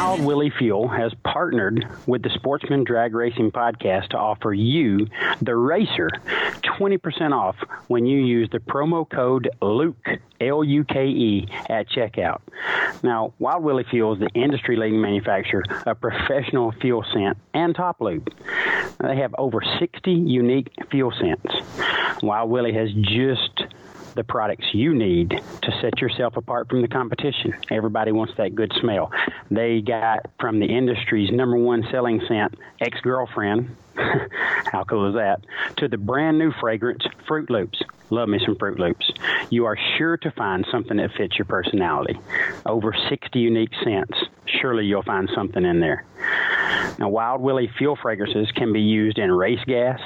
Wild Willie Fuel has partnered with the Sportsman Drag Racing Podcast to offer you, the racer, 20% off when you use the promo code LUKE, L U K E, at checkout. Now, Wild Willie Fuel is the industry leading manufacturer of professional fuel scent and top lube. They have over 60 unique fuel scents. Wild Willie has just the products you need to set yourself apart from the competition. Everybody wants that good smell. They got from the industry's number one selling scent, ex girlfriend. How cool is that? To the brand new fragrance, Fruit Loops. Love me some Fruit Loops. You are sure to find something that fits your personality. Over 60 unique scents. Surely you'll find something in there. Now, Wild Willie fuel fragrances can be used in race gas,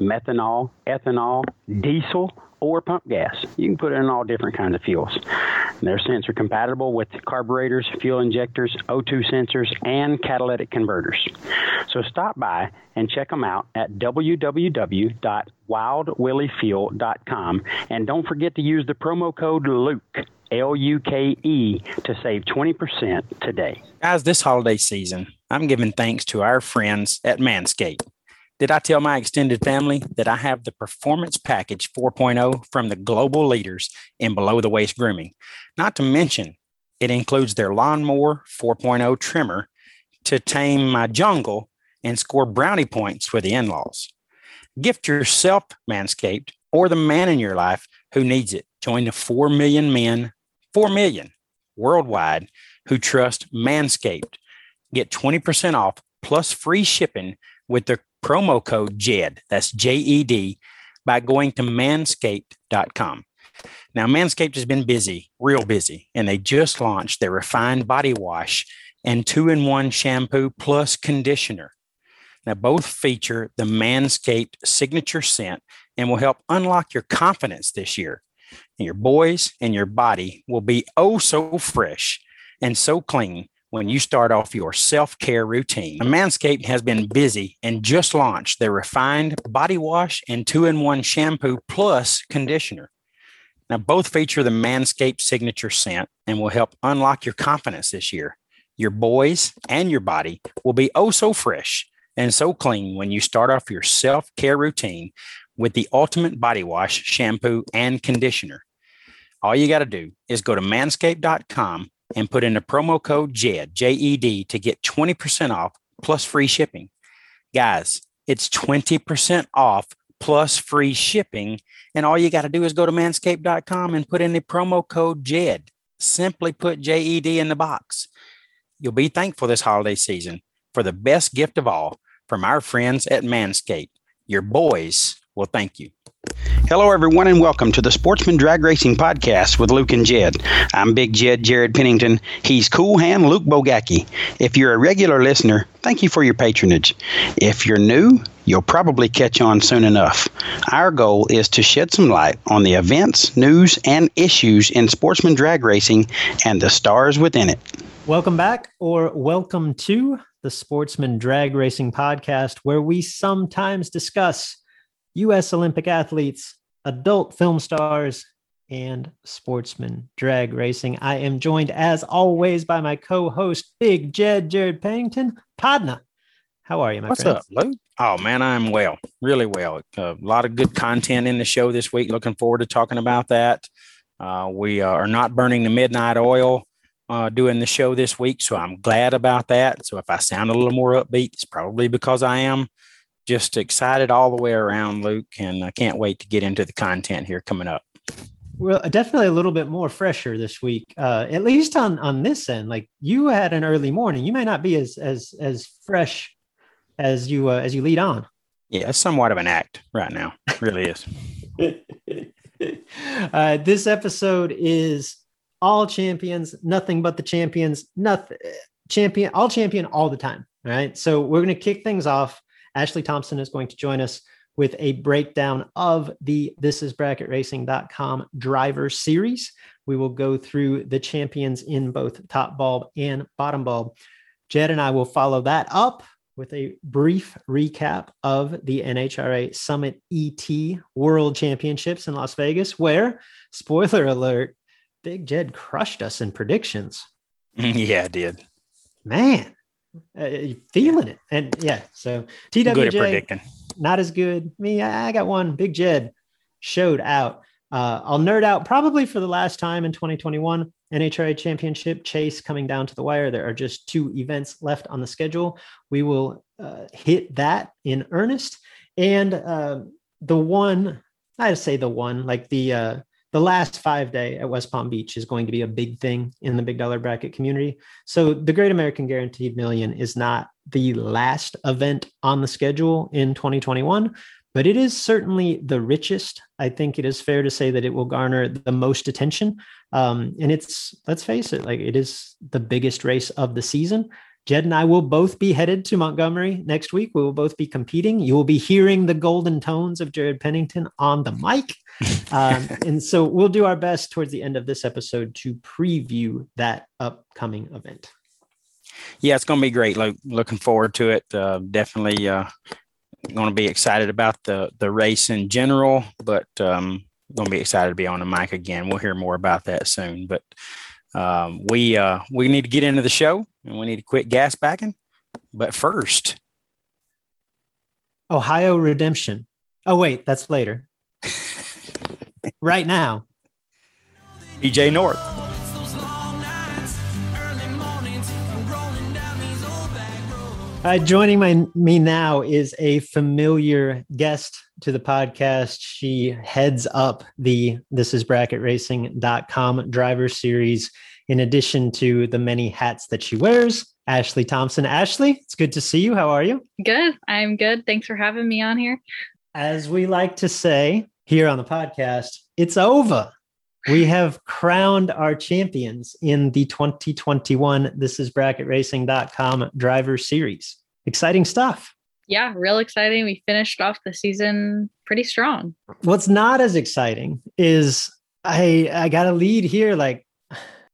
methanol, ethanol, diesel, or pump gas. You can put it in all different kinds of fuels. Their scents are compatible with carburetors, fuel injectors, O2 sensors, and catalytic converters. So stop by and check them out at www.wildwilliefuel.com and don't forget to use the promo code LUKE. L U K E to save 20% today. Guys, this holiday season, I'm giving thanks to our friends at Manscaped. Did I tell my extended family that I have the Performance Package 4.0 from the global leaders in below the waist grooming? Not to mention, it includes their Lawnmower 4.0 trimmer to tame my jungle and score brownie points for the in laws. Gift yourself Manscaped or the man in your life who needs it. Join the 4 million men, 4 million worldwide who trust Manscaped. Get 20% off plus free shipping with the promo code JED, that's J E D, by going to manscaped.com. Now, Manscaped has been busy, real busy, and they just launched their refined body wash and two in one shampoo plus conditioner. Now, both feature the Manscaped signature scent and will help unlock your confidence this year. And your boys and your body will be oh so fresh and so clean when you start off your self care routine. Manscaped has been busy and just launched their refined body wash and two in one shampoo plus conditioner. Now, both feature the Manscaped signature scent and will help unlock your confidence this year. Your boys and your body will be oh so fresh and so clean when you start off your self care routine with the ultimate body wash, shampoo, and conditioner. All you got to do is go to manscaped.com and put in the promo code JED, J E D, to get 20% off plus free shipping. Guys, it's 20% off plus free shipping. And all you got to do is go to manscaped.com and put in the promo code JED. Simply put J E D in the box. You'll be thankful this holiday season for the best gift of all from our friends at Manscaped. Your boys will thank you. Hello, everyone, and welcome to the Sportsman Drag Racing Podcast with Luke and Jed. I'm Big Jed Jared Pennington. He's Cool Hand Luke Bogacki. If you're a regular listener, thank you for your patronage. If you're new, you'll probably catch on soon enough. Our goal is to shed some light on the events, news, and issues in sportsman drag racing and the stars within it. Welcome back, or welcome to the Sportsman Drag Racing Podcast, where we sometimes discuss U.S. Olympic athletes adult film stars, and sportsman drag racing. I am joined, as always, by my co-host, Big Jed Jared Pennington. Podna, how are you, my What's friend? What's up, Luke? Oh man, I'm well, really well. A lot of good content in the show this week. Looking forward to talking about that. Uh, we are not burning the midnight oil uh, doing the show this week, so I'm glad about that. So if I sound a little more upbeat, it's probably because I am just excited all the way around, Luke, and I can't wait to get into the content here coming up. Well, definitely a little bit more fresher this week, uh, at least on on this end. Like you had an early morning, you may not be as as as fresh as you uh, as you lead on. Yeah, it's somewhat of an act right now. It really is. uh, this episode is all champions, nothing but the champions, nothing champion, all champion all the time. All right. So we're going to kick things off. Ashley Thompson is going to join us with a breakdown of the This Is Bracket Racing.com driver series. We will go through the champions in both top bulb and bottom bulb. Jed and I will follow that up with a brief recap of the NHRA Summit ET World Championships in Las Vegas, where, spoiler alert, Big Jed crushed us in predictions. yeah, I did. Man, uh, feeling it. And yeah, so TWJ, Good at predicting. not as good. Me, I got one. Big Jed showed out. Uh, I'll nerd out probably for the last time in 2021. NHRA Championship Chase coming down to the wire. There are just two events left on the schedule. We will uh, hit that in earnest. And uh, the one, I'd say the one, like the uh, the last five day at West Palm Beach is going to be a big thing in the big dollar bracket community. So the Great American Guaranteed Million is not the last event on the schedule in 2021, but it is certainly the richest. I think it is fair to say that it will garner the most attention. Um, and it's, let's face it, like it is the biggest race of the season. Jed and I will both be headed to Montgomery next week. We will both be competing. You will be hearing the golden tones of Jared Pennington on the mic. Um, and so we'll do our best towards the end of this episode to preview that upcoming event. Yeah, it's going to be great. Like, looking forward to it. Uh, definitely uh, going to be excited about the the race in general, but um, going to be excited to be on the mic again. We'll hear more about that soon. But um, we uh, we need to get into the show and we need to quit gas backing. But first, Ohio Redemption. Oh, wait, that's later. right now. BJ North. Uh, joining my, me now is a familiar guest to the podcast. She heads up the This Is Bracket Racing.com driver series, in addition to the many hats that she wears. Ashley Thompson. Ashley, it's good to see you. How are you? Good. I'm good. Thanks for having me on here. As we like to say here on the podcast, it's over. We have crowned our champions in the 2021 This is Bracket Racing.com driver series. Exciting stuff. Yeah, real exciting. We finished off the season pretty strong. What's not as exciting is I I got a lead here like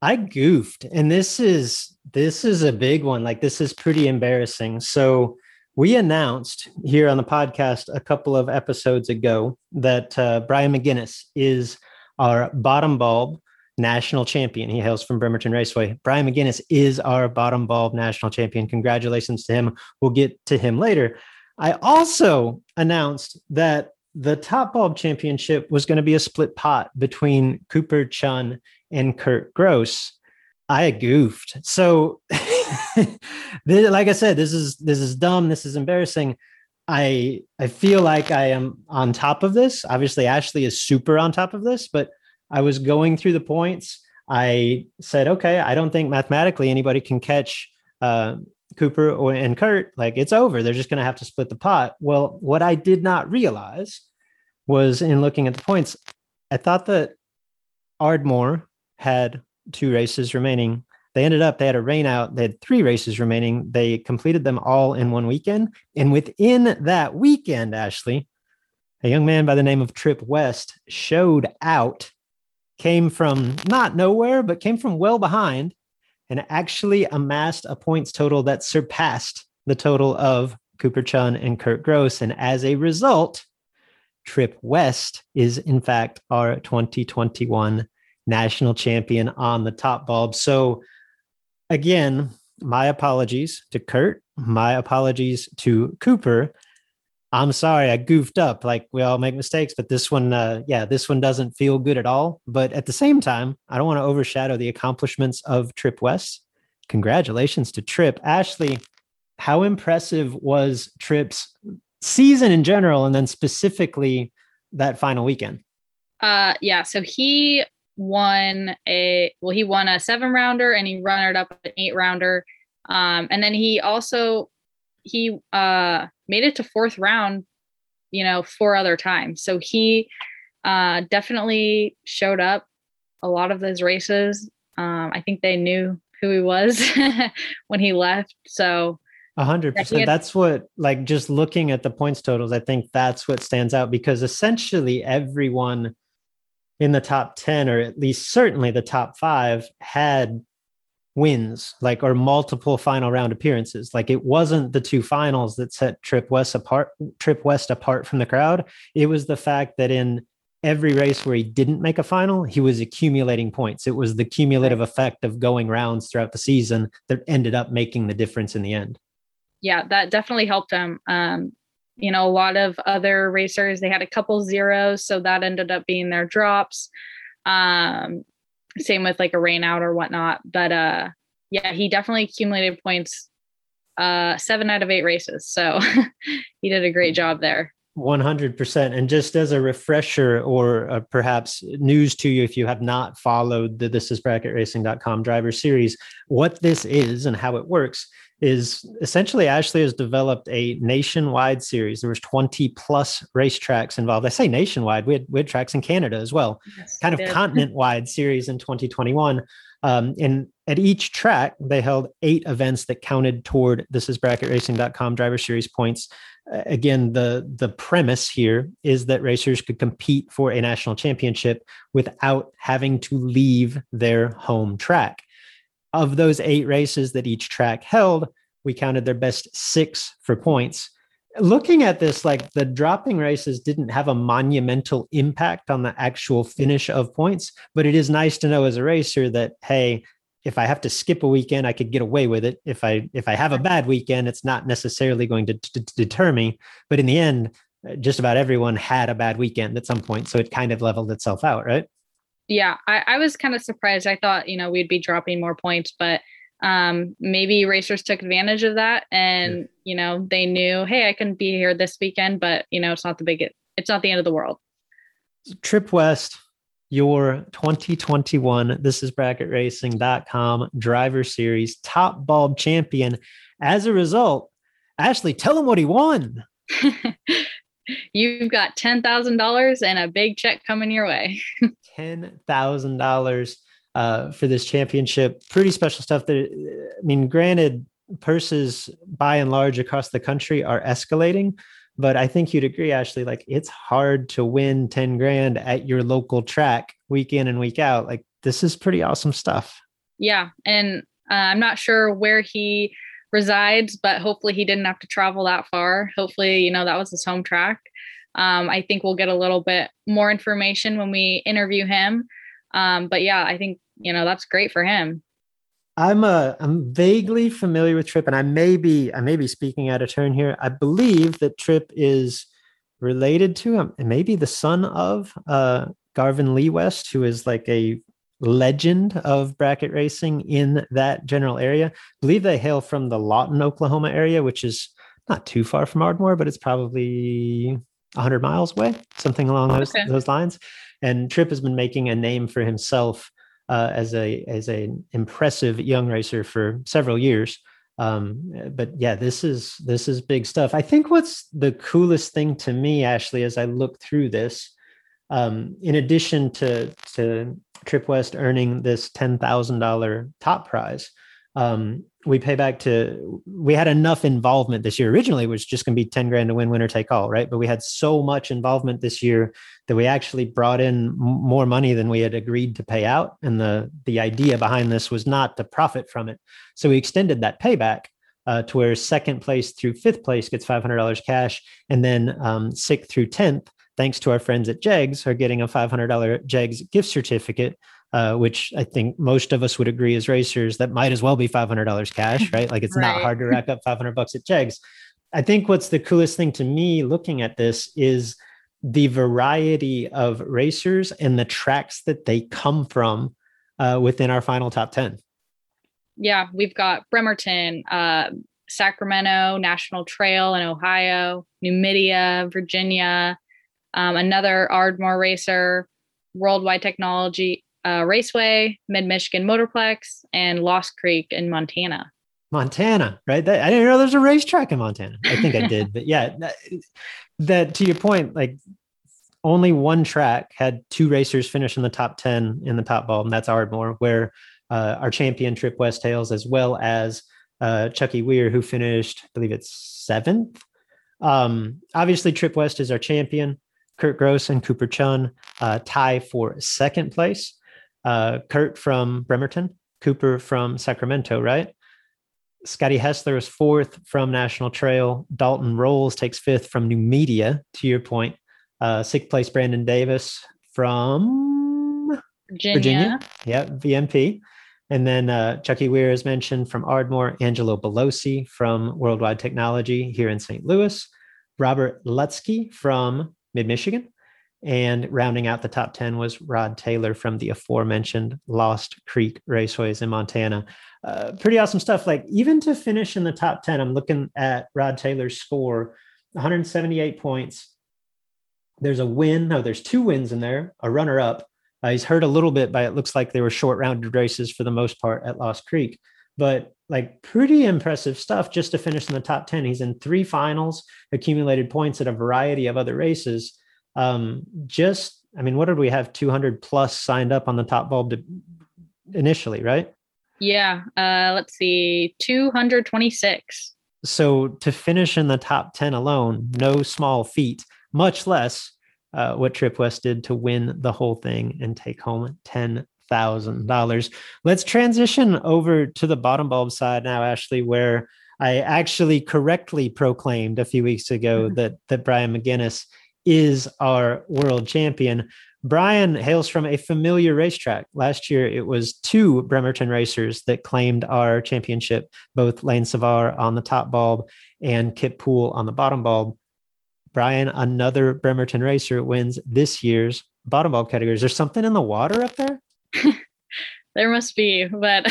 I goofed and this is this is a big one. Like this is pretty embarrassing. So we announced here on the podcast a couple of episodes ago that uh, Brian McGinnis is our bottom bulb national champion. He hails from Bremerton Raceway. Brian McGinnis is our bottom bulb national champion. Congratulations to him. We'll get to him later. I also announced that the top bulb championship was going to be a split pot between Cooper Chun and Kurt Gross. I goofed. So, like I said, this is this is dumb. This is embarrassing. I I feel like I am on top of this. Obviously, Ashley is super on top of this, but I was going through the points. I said, okay, I don't think mathematically anybody can catch uh, Cooper or and Kurt. Like it's over. They're just going to have to split the pot. Well, what I did not realize was in looking at the points, I thought that Ardmore had two races remaining. They ended up, they had a rain out. They had three races remaining. They completed them all in one weekend. And within that weekend, Ashley, a young man by the name of Trip West showed out, came from not nowhere, but came from well behind and actually amassed a points total that surpassed the total of Cooper Chun and Kurt Gross. And as a result, Trip West is in fact our 2021 national champion on the top bulb. So, again, my apologies to Kurt, my apologies to Cooper. I'm sorry, I goofed up. Like we all make mistakes, but this one, uh, yeah, this one doesn't feel good at all. But at the same time, I don't want to overshadow the accomplishments of Trip West. Congratulations to Trip. Ashley, how impressive was Trip's season in general, and then specifically that final weekend? Uh, yeah. So he won a well, he won a seven rounder and he runnered up an eight rounder. Um, and then he also he uh made it to fourth round, you know, four other times. So he uh definitely showed up a lot of those races. Um, I think they knew who he was when he left. So a hundred percent. That's what, like, just looking at the points totals, I think that's what stands out because essentially everyone in the top 10, or at least certainly the top five, had wins, like, or multiple final round appearances. Like, it wasn't the two finals that set Trip West apart, Trip West apart from the crowd. It was the fact that in every race where he didn't make a final, he was accumulating points. It was the cumulative effect of going rounds throughout the season that ended up making the difference in the end yeah, that definitely helped him. Um, you know, a lot of other racers, they had a couple zeros, so that ended up being their drops. Um, same with like a rain out or whatnot. But uh, yeah, he definitely accumulated points uh, seven out of eight races. So he did a great job there. 100%. And just as a refresher or uh, perhaps news to you, if you have not followed the This is Bracket Racing.com driver series, what this is and how it works is essentially Ashley has developed a nationwide series. There was 20 plus racetracks involved. I say nationwide, we had, we had tracks in Canada as well, yes, kind of continent wide series in 2021. Um, and at each track, they held eight events that counted toward this is bracketracing.com driver series points. Uh, again, the, the premise here is that racers could compete for a national championship without having to leave their home track of those eight races that each track held, we counted their best six for points. Looking at this, like the dropping races didn't have a monumental impact on the actual finish of points, but it is nice to know as a racer that, hey, if I have to skip a weekend, I could get away with it. If I if I have a bad weekend, it's not necessarily going to, to, to deter me. But in the end, just about everyone had a bad weekend at some point, so it kind of leveled itself out, right? Yeah, I, I was kind of surprised. I thought, you know, we'd be dropping more points, but um, maybe racers took advantage of that and, yeah. you know, they knew, hey, I couldn't be here this weekend, but, you know, it's not the big, it's not the end of the world. Trip West, your 2021, this is bracketracing.com driver series top bulb champion. As a result, Ashley, tell him what he won. You've got $10,000 and a big check coming your way. $10,000 uh, for this championship. Pretty special stuff. That I mean, granted, purses by and large across the country are escalating, but I think you'd agree, Ashley. Like it's hard to win 10 grand at your local track week in and week out. Like this is pretty awesome stuff. Yeah. And uh, I'm not sure where he resides, but hopefully he didn't have to travel that far. Hopefully, you know, that was his home track. Um, I think we'll get a little bit more information when we interview him. Um, but yeah, I think you know that's great for him. I'm uh, I'm vaguely familiar with Trip, and I may be I may be speaking out of turn here. I believe that Trip is related to him, and maybe the son of uh, Garvin Lee West, who is like a legend of bracket racing in that general area. I believe they hail from the Lawton, Oklahoma area, which is not too far from Ardmore, but it's probably 100 miles away, something along those okay. those lines. And Trip has been making a name for himself uh, as a as an impressive young racer for several years. Um, but yeah, this is this is big stuff. I think what's the coolest thing to me, Ashley, as I look through this, um, in addition to to Trip West earning this ten thousand dollar top prize, um, we pay back to we had enough involvement this year. Originally it was just going to be 10 grand to win winner take all right? But we had so much involvement this year that we actually brought in more money than we had agreed to pay out. And the the idea behind this was not to profit from it. So we extended that payback uh, to where second place through fifth place gets $500 cash. And then um, sixth through 10th thanks to our friends at jegs are getting a $500 jegs gift certificate uh, which I think most of us would agree as racers that might as well be $500 cash, right? Like it's right. not hard to rack up 500 bucks at Jegs. I think what's the coolest thing to me looking at this is the variety of racers and the tracks that they come from uh, within our final top 10. Yeah, we've got Bremerton, uh, Sacramento, National Trail in Ohio, Numidia, Virginia, um, another Ardmore racer, Worldwide Technology, uh, Raceway, Mid Michigan Motorplex, and Lost Creek in Montana. Montana, right? That, I didn't know there's a racetrack in Montana. I think I did, but yeah, that, that to your point, like only one track had two racers finish in the top 10 in the top bulb, and that's Ardmore, where uh, our champion Trip West Tails, as well as uh, Chucky Weir, who finished, I believe it's seventh. Um, obviously, Trip West is our champion. Kurt Gross and Cooper Chun uh, tie for second place uh, Kurt from Bremerton, Cooper from Sacramento, right? Scotty Hessler is fourth from National Trail. Dalton Rolls takes fifth from Numidia, to your point. Uh, sixth place, Brandon Davis from Virginia. Virginia. Yeah, VMP. And then uh, Chucky Weir is mentioned from Ardmore, Angelo Belosi from Worldwide Technology here in St. Louis, Robert Lutsky from Mid Michigan, and rounding out the top 10 was Rod Taylor from the aforementioned Lost Creek Raceways in Montana. Uh, pretty awesome stuff. Like, even to finish in the top 10, I'm looking at Rod Taylor's score 178 points. There's a win. No, there's two wins in there, a runner up. Uh, he's hurt a little bit by it looks like they were short rounded races for the most part at Lost Creek, but like pretty impressive stuff just to finish in the top 10. He's in three finals, accumulated points at a variety of other races. Um, just i mean what did we have 200 plus signed up on the top bulb to, initially right? Yeah uh, let's see 226 so to finish in the top 10 alone no small feat much less uh, what trip west did to win the whole thing and take home ten thousand dollars let's transition over to the bottom bulb side now ashley where i actually correctly proclaimed a few weeks ago mm-hmm. that that brian mcguinness is our world champion. Brian hails from a familiar racetrack. Last year, it was two Bremerton racers that claimed our championship, both Lane Savar on the top bulb and Kip Pool on the bottom bulb. Brian, another Bremerton racer, wins this year's bottom bulb category. Is there something in the water up there? there must be, but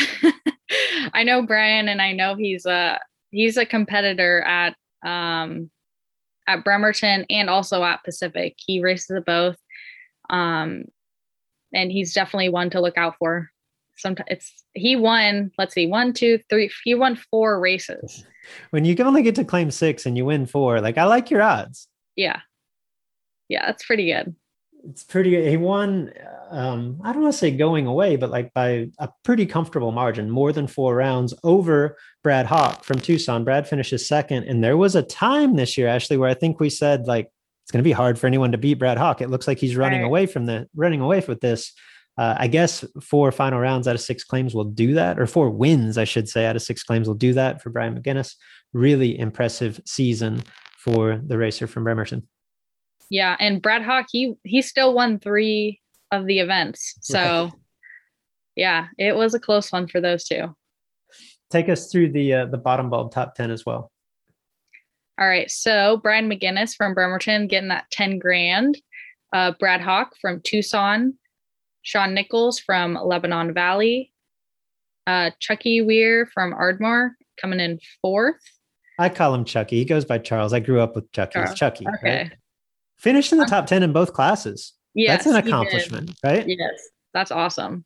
I know Brian, and I know he's a he's a competitor at um, at Bremerton and also at Pacific. He races at both. Um, and he's definitely one to look out for. Sometimes it's he won, let's see, one, two, three, he won four races. When you can only get to claim six and you win four, like I like your odds. Yeah. Yeah, that's pretty good it's pretty good. He won, um, I don't want to say going away, but like by a pretty comfortable margin, more than four rounds over Brad Hawk from Tucson. Brad finishes second. And there was a time this year, actually, where I think we said like it's going to be hard for anyone to beat Brad Hawk. It looks like he's running right. away from the running away with this. Uh, I guess four final rounds out of six claims will do that, or four wins, I should say, out of six claims will do that for Brian McGuinness. Really impressive season for the racer from Bremerton. Yeah, and Brad Hawk, he he still won three of the events. So right. yeah, it was a close one for those two. Take us through the uh, the bottom bulb top 10 as well. All right. So Brian McGuinness from Bremerton getting that 10 grand. Uh, Brad Hawk from Tucson. Sean Nichols from Lebanon Valley. Uh, Chucky Weir from Ardmore coming in fourth. I call him Chucky. He goes by Charles. I grew up with Chucky. It's Chucky. Okay. Right? Finished in the top 10 in both classes. Yes, that's an accomplishment, right? Yes, that's awesome.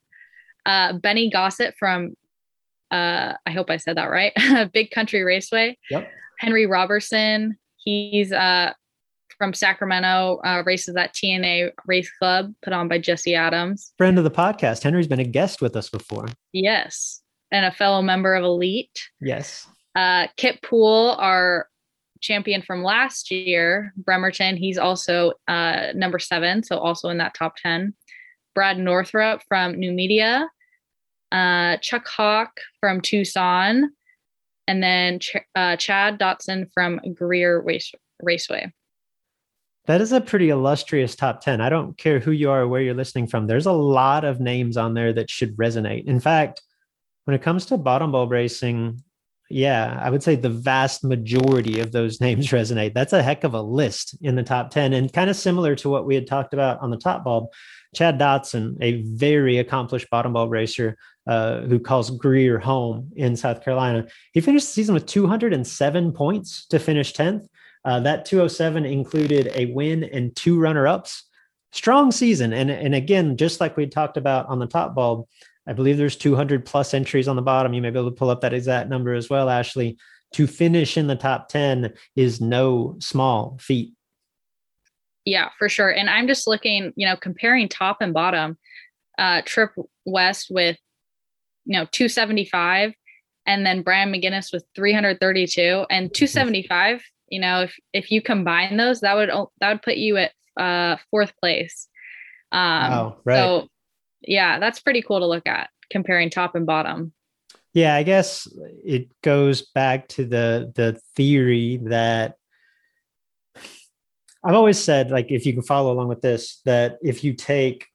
Uh, Benny Gossett from uh, I hope I said that right. Big Country Raceway. Yep. Henry Robertson. He's uh, from Sacramento, uh, races at TNA Race Club, put on by Jesse Adams. Friend of the podcast. Henry's been a guest with us before. Yes. And a fellow member of Elite. Yes. Uh, Kip Pool, our champion from last year, Bremerton, he's also uh, number seven, so also in that top 10. Brad Northrup from Numidia, uh, Chuck Hawk from Tucson, and then Ch- uh, Chad Dotson from Greer Race- Raceway. That is a pretty illustrious top 10. I don't care who you are or where you're listening from. There's a lot of names on there that should resonate. In fact, when it comes to bottom bulb racing, yeah, I would say the vast majority of those names resonate. That's a heck of a list in the top 10 and kind of similar to what we had talked about on the top bulb. Chad Dotson, a very accomplished bottom ball racer uh, who calls Greer home in South Carolina. He finished the season with 207 points to finish 10th. Uh, that 207 included a win and two runner ups. Strong season. And, and again, just like we talked about on the top bulb, I believe there's 200 plus entries on the bottom. You may be able to pull up that exact number as well, Ashley. To finish in the top 10 is no small feat. Yeah, for sure. And I'm just looking, you know, comparing top and bottom, uh, Trip West with, you know, 275 and then Brian McGinnis with 332 and 275 you know if if you combine those that would that would put you at uh fourth place um wow, right. so yeah that's pretty cool to look at comparing top and bottom yeah i guess it goes back to the the theory that i've always said like if you can follow along with this that if you take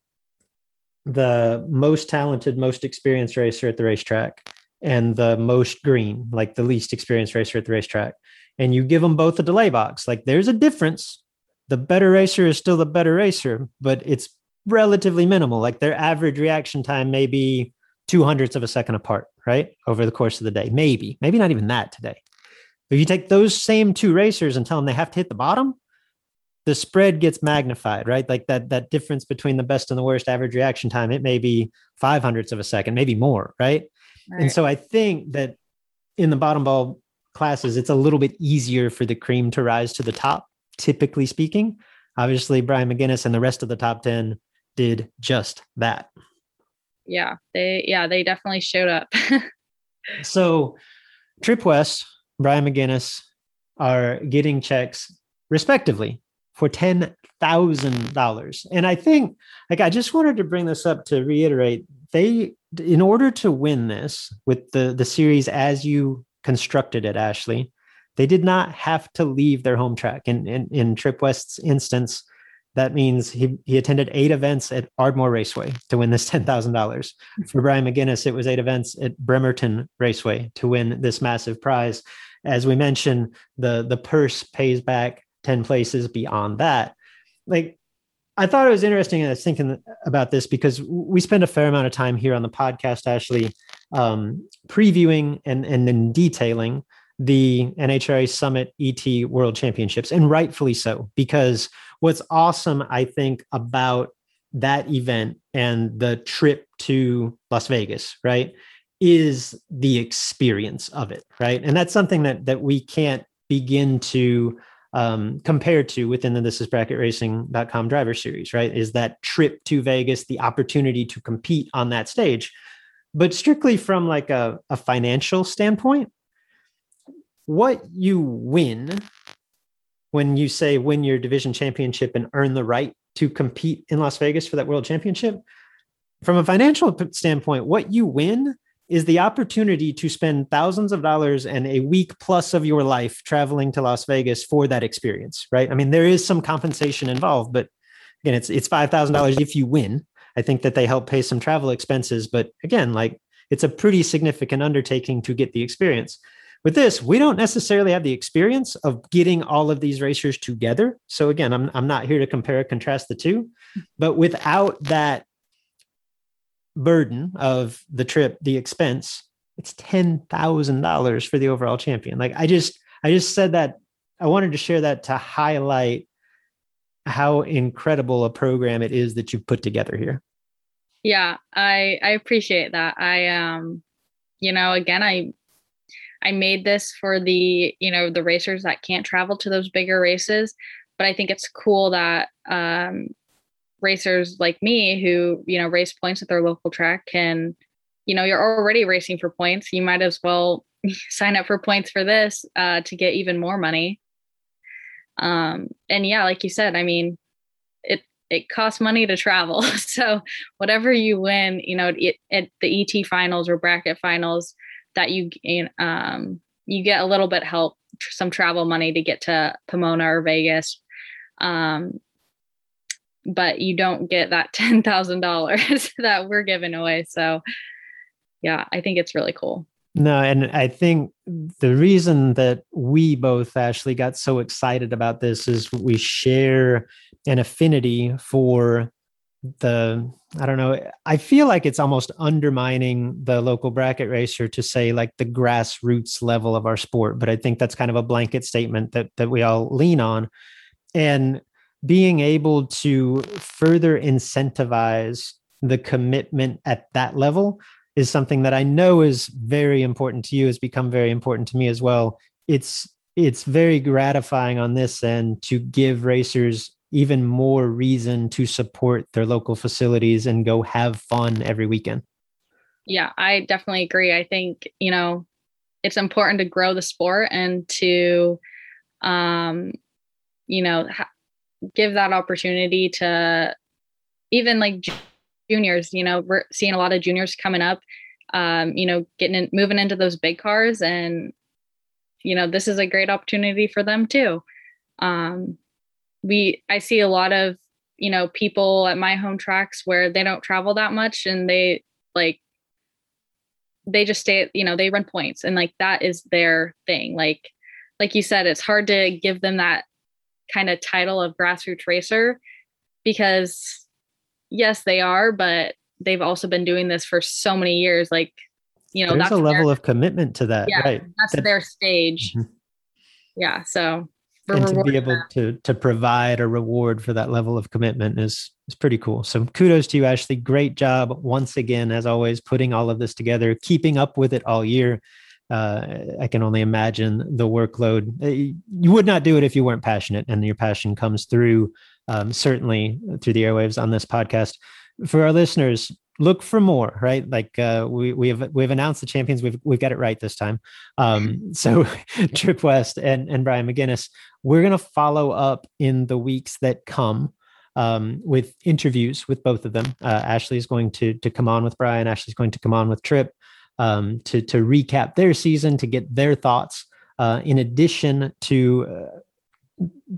the most talented most experienced racer at the racetrack and the most green like the least experienced racer at the racetrack and you give them both a delay box. Like there's a difference. The better racer is still the better racer, but it's relatively minimal. Like their average reaction time may be two hundredths of a second apart, right? Over the course of the day. Maybe, maybe not even that today. If you take those same two racers and tell them they have to hit the bottom, the spread gets magnified, right? Like that that difference between the best and the worst average reaction time, it may be five hundredths of a second, maybe more, right? right? And so I think that in the bottom ball classes, it's a little bit easier for the cream to rise to the top, typically speaking. Obviously, Brian McGinnis and the rest of the top 10 did just that. Yeah, they yeah, they definitely showed up. so Trip West, Brian McGinnis are getting checks respectively for ten thousand dollars. And I think like I just wanted to bring this up to reiterate, they in order to win this with the the series as you constructed it, Ashley. They did not have to leave their home track. In, in, in Trip West's instance, that means he, he attended eight events at Ardmore Raceway to win this $10,000. For Brian McGinnis, it was eight events at Bremerton Raceway to win this massive prize. As we mentioned, the, the purse pays back 10 places beyond that. Like, I thought it was interesting. And I was thinking about this because we spend a fair amount of time here on the podcast, Ashley, um, previewing and, and then detailing the NHRA Summit ET World Championships, and rightfully so, because what's awesome, I think, about that event and the trip to Las Vegas, right, is the experience of it, right? And that's something that that we can't begin to um, to within the this is bracket racing.com driver series, right? Is that trip to Vegas, the opportunity to compete on that stage. But strictly from like a, a financial standpoint, what you win when you say win your division championship and earn the right to compete in Las Vegas for that world championship, from a financial standpoint, what you win is the opportunity to spend thousands of dollars and a week plus of your life traveling to Las Vegas for that experience, right? I mean, there is some compensation involved, but again, it's it's five thousand dollars if you win. I think that they help pay some travel expenses, but again, like it's a pretty significant undertaking to get the experience. With this, we don't necessarily have the experience of getting all of these racers together. So again, I'm I'm not here to compare contrast the two, but without that burden of the trip, the expense, it's ten thousand dollars for the overall champion. Like I just, I just said that I wanted to share that to highlight how incredible a program it is that you've put together here. Yeah, I I appreciate that. I um you know, again, I I made this for the, you know, the racers that can't travel to those bigger races, but I think it's cool that um racers like me who, you know, race points at their local track can, you know, you're already racing for points. You might as well sign up for points for this uh to get even more money. Um and yeah, like you said, I mean, it it costs money to travel. so whatever you win, you know, at the ET finals or bracket finals, that you um you get a little bit help, some travel money to get to Pomona or Vegas, um, but you don't get that ten thousand dollars that we're giving away. So yeah, I think it's really cool. No, and I think the reason that we both actually got so excited about this is we share an affinity for the I don't know. I feel like it's almost undermining the local bracket racer to say like the grassroots level of our sport, but I think that's kind of a blanket statement that that we all lean on. And being able to further incentivize the commitment at that level is something that I know is very important to you, has become very important to me as well. It's it's very gratifying on this end to give racers even more reason to support their local facilities and go have fun every weekend. Yeah, I definitely agree. I think, you know, it's important to grow the sport and to um you know, ha- give that opportunity to even like juniors, you know, we're seeing a lot of juniors coming up, um, you know, getting in, moving into those big cars and, you know, this is a great opportunity for them too. Um, we, I see a lot of, you know, people at my home tracks where they don't travel that much and they like, they just stay, you know, they run points and like that is their thing. Like, like you said, it's hard to give them that kind of title of grassroots racer because yes, they are, but they've also been doing this for so many years. Like, you know, there's that's a level their, of commitment to that, yeah, right? That's that, their stage. Mm-hmm. Yeah. So and to be able to to provide a reward for that level of commitment is is pretty cool. So kudos to you, Ashley. Great job once again, as always, putting all of this together, keeping up with it all year. Uh, I can only imagine the workload. Uh, you would not do it if you weren't passionate, and your passion comes through um, certainly through the airwaves on this podcast. For our listeners, look for more. Right, like uh, we we have we've announced the champions. We've we've got it right this time. Um, so Trip West and and Brian McGinnis, we're going to follow up in the weeks that come. Um, with interviews with both of them. Uh, Ashley is going to to come on with Brian. Ashley's going to come on with Trip um, to to recap their season, to get their thoughts. Uh, in addition to uh,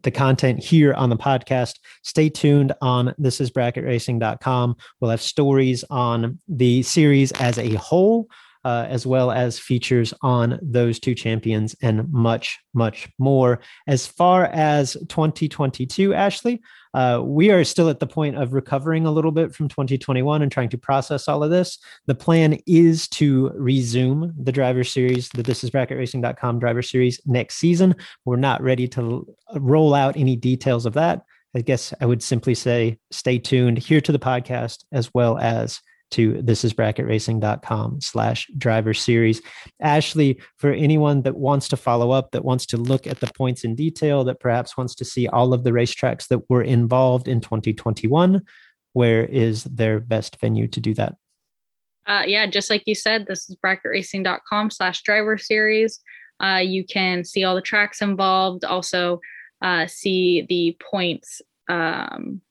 the content here on the podcast. Stay tuned on thisisbracketracing.com. We'll have stories on the series as a whole, uh, as well as features on those two champions and much, much more. As far as 2022, Ashley, uh, we are still at the point of recovering a little bit from 2021 and trying to process all of this. The plan is to resume the driver series, the This Is Racing.com driver series next season. We're not ready to roll out any details of that. I guess I would simply say stay tuned here to the podcast as well as to this is bracketracing.com slash driver series. Ashley, for anyone that wants to follow up, that wants to look at the points in detail, that perhaps wants to see all of the racetracks that were involved in 2021, where is their best venue to do that? Uh, yeah, just like you said, this is bracketracing.com slash driver series. Uh, you can see all the tracks involved, also uh, see the points um,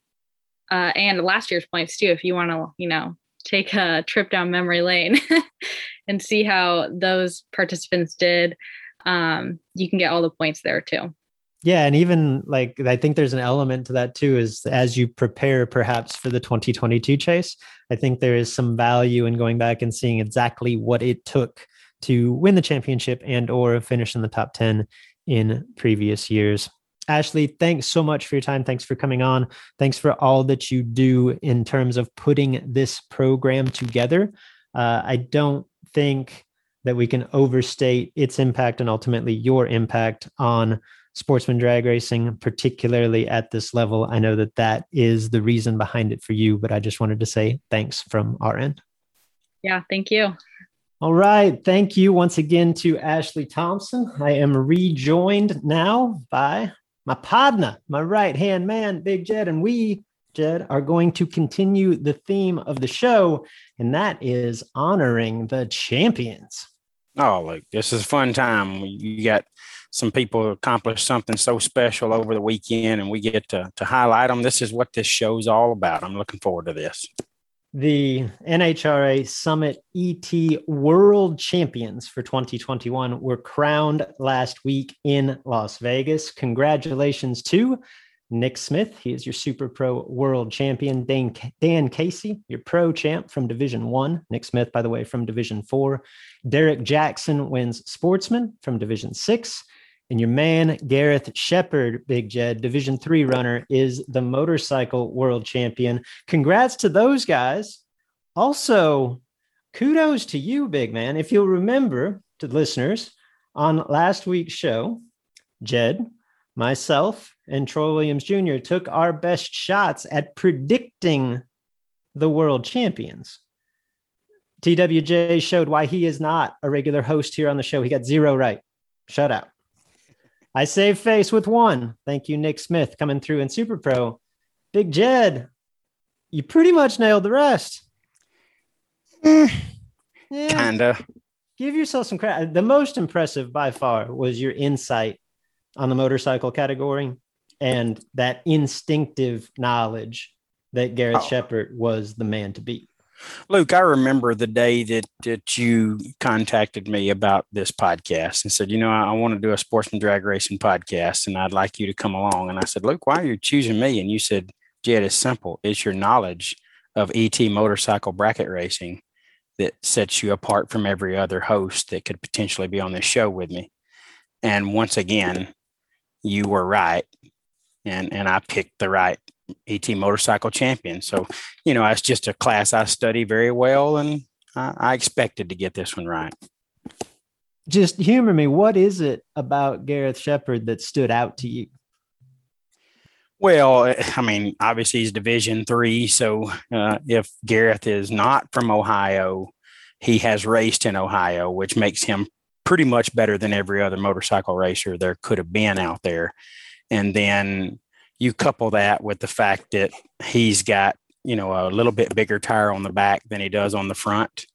uh, and last year's points too, if you want to, you know, take a trip down memory lane and see how those participants did. Um, you can get all the points there too. Yeah, and even like I think there's an element to that too. Is as you prepare perhaps for the 2022 chase, I think there is some value in going back and seeing exactly what it took to win the championship and or finish in the top 10 in previous years. Ashley, thanks so much for your time. Thanks for coming on. Thanks for all that you do in terms of putting this program together. Uh, I don't think that we can overstate its impact and ultimately your impact on sportsman drag racing, particularly at this level. I know that that is the reason behind it for you, but I just wanted to say thanks from our end. Yeah, thank you. All right. Thank you once again to Ashley Thompson. I am rejoined now by my partner, my right hand man, Big Jed. And we, Jed, are going to continue the theme of the show, and that is honoring the champions. Oh, look, this is a fun time. You got some people accomplish something so special over the weekend, and we get to, to highlight them. This is what this show's all about. I'm looking forward to this the NHRA Summit ET World Champions for 2021 were crowned last week in Las Vegas. Congratulations to Nick Smith. He is your Super Pro World Champion. Dan, Dan Casey, your Pro Champ from Division One. Nick Smith, by the way, from Division Four. Derek Jackson wins Sportsman from Division Six. And your man, Gareth Shepard, Big Jed, Division three runner, is the motorcycle world champion. Congrats to those guys. Also, kudos to you, big man. If you'll remember to listeners, on last week's show, Jed, myself, and Troy Williams Jr. took our best shots at predicting the world champions. TWJ showed why he is not a regular host here on the show. He got zero right. Shut out. I save face with one. Thank you, Nick Smith, coming through in Super Pro. Big Jed, you pretty much nailed the rest. Eh, yeah. Kinda. Give yourself some credit. The most impressive by far was your insight on the motorcycle category and that instinctive knowledge that Gareth oh. Shepard was the man to beat. Luke, I remember the day that, that you contacted me about this podcast and said, you know, I, I want to do a sportsman drag racing podcast and I'd like you to come along. And I said, Luke, why are you choosing me? And you said, Jed, it's simple. It's your knowledge of ET motorcycle bracket racing that sets you apart from every other host that could potentially be on this show with me. And once again, you were right. And, and I picked the right ET motorcycle champion. So, you know, it's just a class I study very well, and I, I expected to get this one right. Just humor me. What is it about Gareth Shepard that stood out to you? Well, I mean, obviously he's Division three. So uh, if Gareth is not from Ohio, he has raced in Ohio, which makes him pretty much better than every other motorcycle racer there could have been out there. And then you couple that with the fact that he's got you know a little bit bigger tire on the back than he does on the front.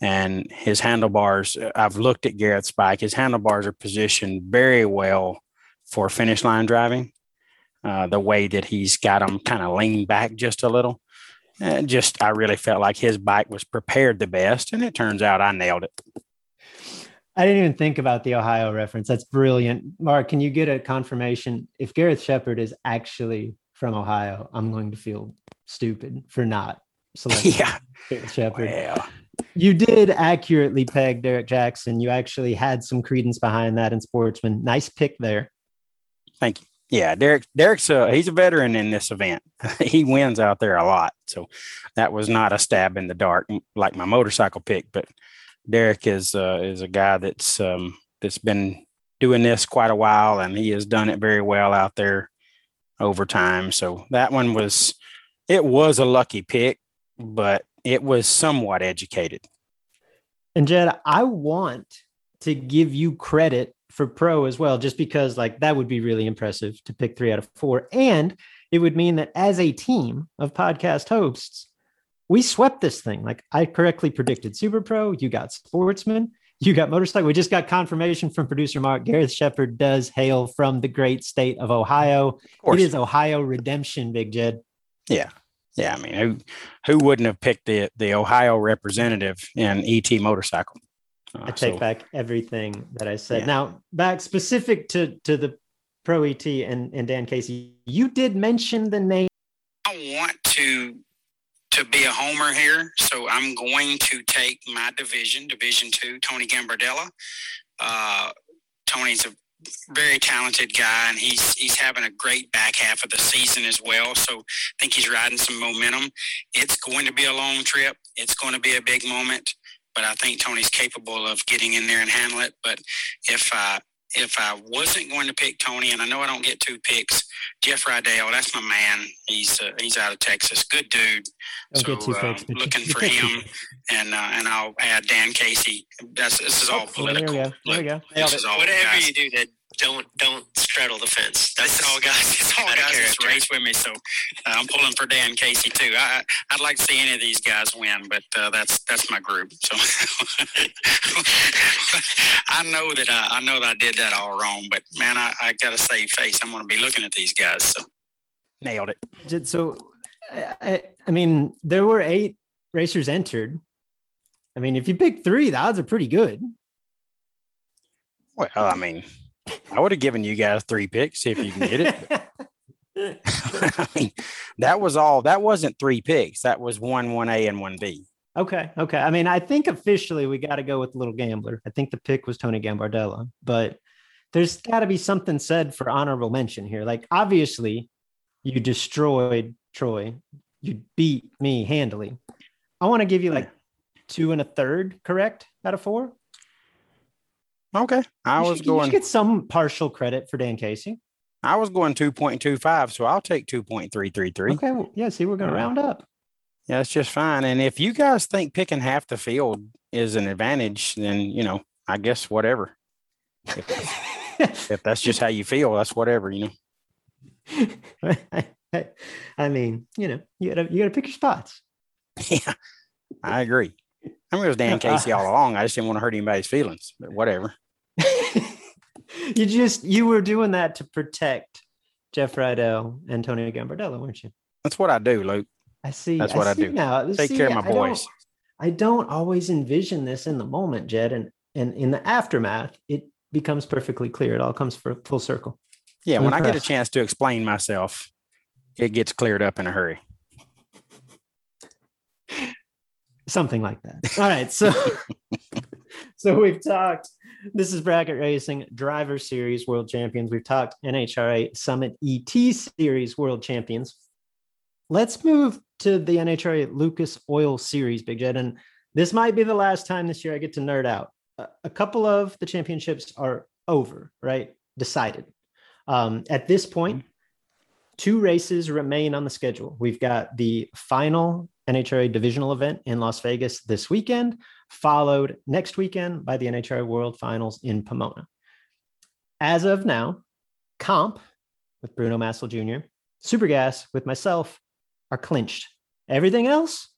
And his handlebars i've looked at gareth's bike his handlebars are positioned very well for finish line driving. Uh, the way that he's got them kind of lean back just a little. And just i really felt like his bike was prepared the best and it turns out i nailed it I didn't even think about the Ohio reference. That's brilliant. Mark, can you get a confirmation? If Gareth Shepard is actually from Ohio, I'm going to feel stupid for not selecting yeah. Gareth Shepard. You did accurately peg Derek Jackson. You actually had some credence behind that in sportsman. Nice pick there. Thank you. Yeah, Derek. Derek's a, he's a veteran in this event. he wins out there a lot, so that was not a stab in the dark like my motorcycle pick. But Derek is uh, is a guy that's um, that's been doing this quite a while, and he has done it very well out there over time. So that one was it was a lucky pick, but it was somewhat educated. And Jed, I want to give you credit for pro as well, just because like that would be really impressive to pick three out of four. And it would mean that as a team of podcast hosts, we swept this thing. Like I correctly predicted Super Pro, you got Sportsman, you got Motorcycle. We just got confirmation from producer Mark. Gareth Shepard does hail from the great state of Ohio. Of it is Ohio redemption, Big Jed. Yeah. Yeah. I mean, who who wouldn't have picked the the Ohio representative in ET motorcycle? Uh, I take so, back everything that I said. Yeah. Now, back specific to to the Pro ET and, and Dan Casey, you did mention the name. I want to to be a homer here, so I'm going to take my division, Division Two, Tony Gambardella. Uh, Tony's a very talented guy, and he's he's having a great back half of the season as well. So I think he's riding some momentum. It's going to be a long trip. It's going to be a big moment, but I think Tony's capable of getting in there and handle it. But if uh, if I wasn't going to pick Tony, and I know I don't get two picks, Jeff Rydell, that's my man. He's uh, he's out of Texas, good dude. Don't so get two uh, picks, looking for him, and uh, and I'll add Dan Casey. That's this is all Oh, well, there we political. go. There we go. This is all Whatever guys. you do, that don't don't straddle the fence. That's It's all guys. It's all Out of guys that's character. race with me. So uh, I'm pulling for Dan Casey too. I I'd like to see any of these guys win, but uh, that's that's my group. So I know that I, I know that I did that all wrong, but man, I, I got to save face. I'm going to be looking at these guys. So Nailed it. So, I, I- I mean, there were eight racers entered. I mean, if you pick three, the odds are pretty good. Well, I mean, I would have given you guys three picks if you can get it. I mean, that was all. That wasn't three picks. That was one, one A, and one B. okay, okay. I mean, I think officially we got to go with Little Gambler. I think the pick was Tony Gambardella, but there's got to be something said for honorable mention here. Like, obviously, you destroyed Troy. You beat me handily. I want to give you like two and a third, correct, out of four. Okay, I You was should- you going. get some partial credit for Dan Casey. I was going two point two five, so I'll take two point three three three. Okay, well, yeah. See, we're gonna Uh, round up. Yeah, it's just fine. And if you guys think picking half the field is an advantage, then you know, I guess whatever. If, if that's just how you feel, that's whatever. You know. I mean, you know, you gotta you gotta pick your spots. Yeah, I agree. I mean, it was Dan Casey all along. I just didn't want to hurt anybody's feelings, but whatever. you just you were doing that to protect Jeff Rydell and Tony Gambardella, weren't you? That's what I do, Luke. I see. That's what I see do. Now. Take See, care of my I don't- boys. I don't always envision this in the moment, Jed, and and in the aftermath, it becomes perfectly clear. It all comes for full circle. Yeah, I'm when I get a chance to explain myself, it gets cleared up in a hurry. Something like that. All right, so so we've talked. This is bracket racing driver series world champions. We've talked NHRA Summit ET series world champions. Let's move to the NHRA Lucas Oil Series, Big Jed, and this might be the last time this year I get to nerd out. A, a couple of the championships are over, right? Decided. Um, at this point, two races remain on the schedule. We've got the final NHRA divisional event in Las Vegas this weekend, followed next weekend by the NHRA World Finals in Pomona. As of now, Comp with Bruno Massel Jr., Supergas with myself are clinched. Everything else,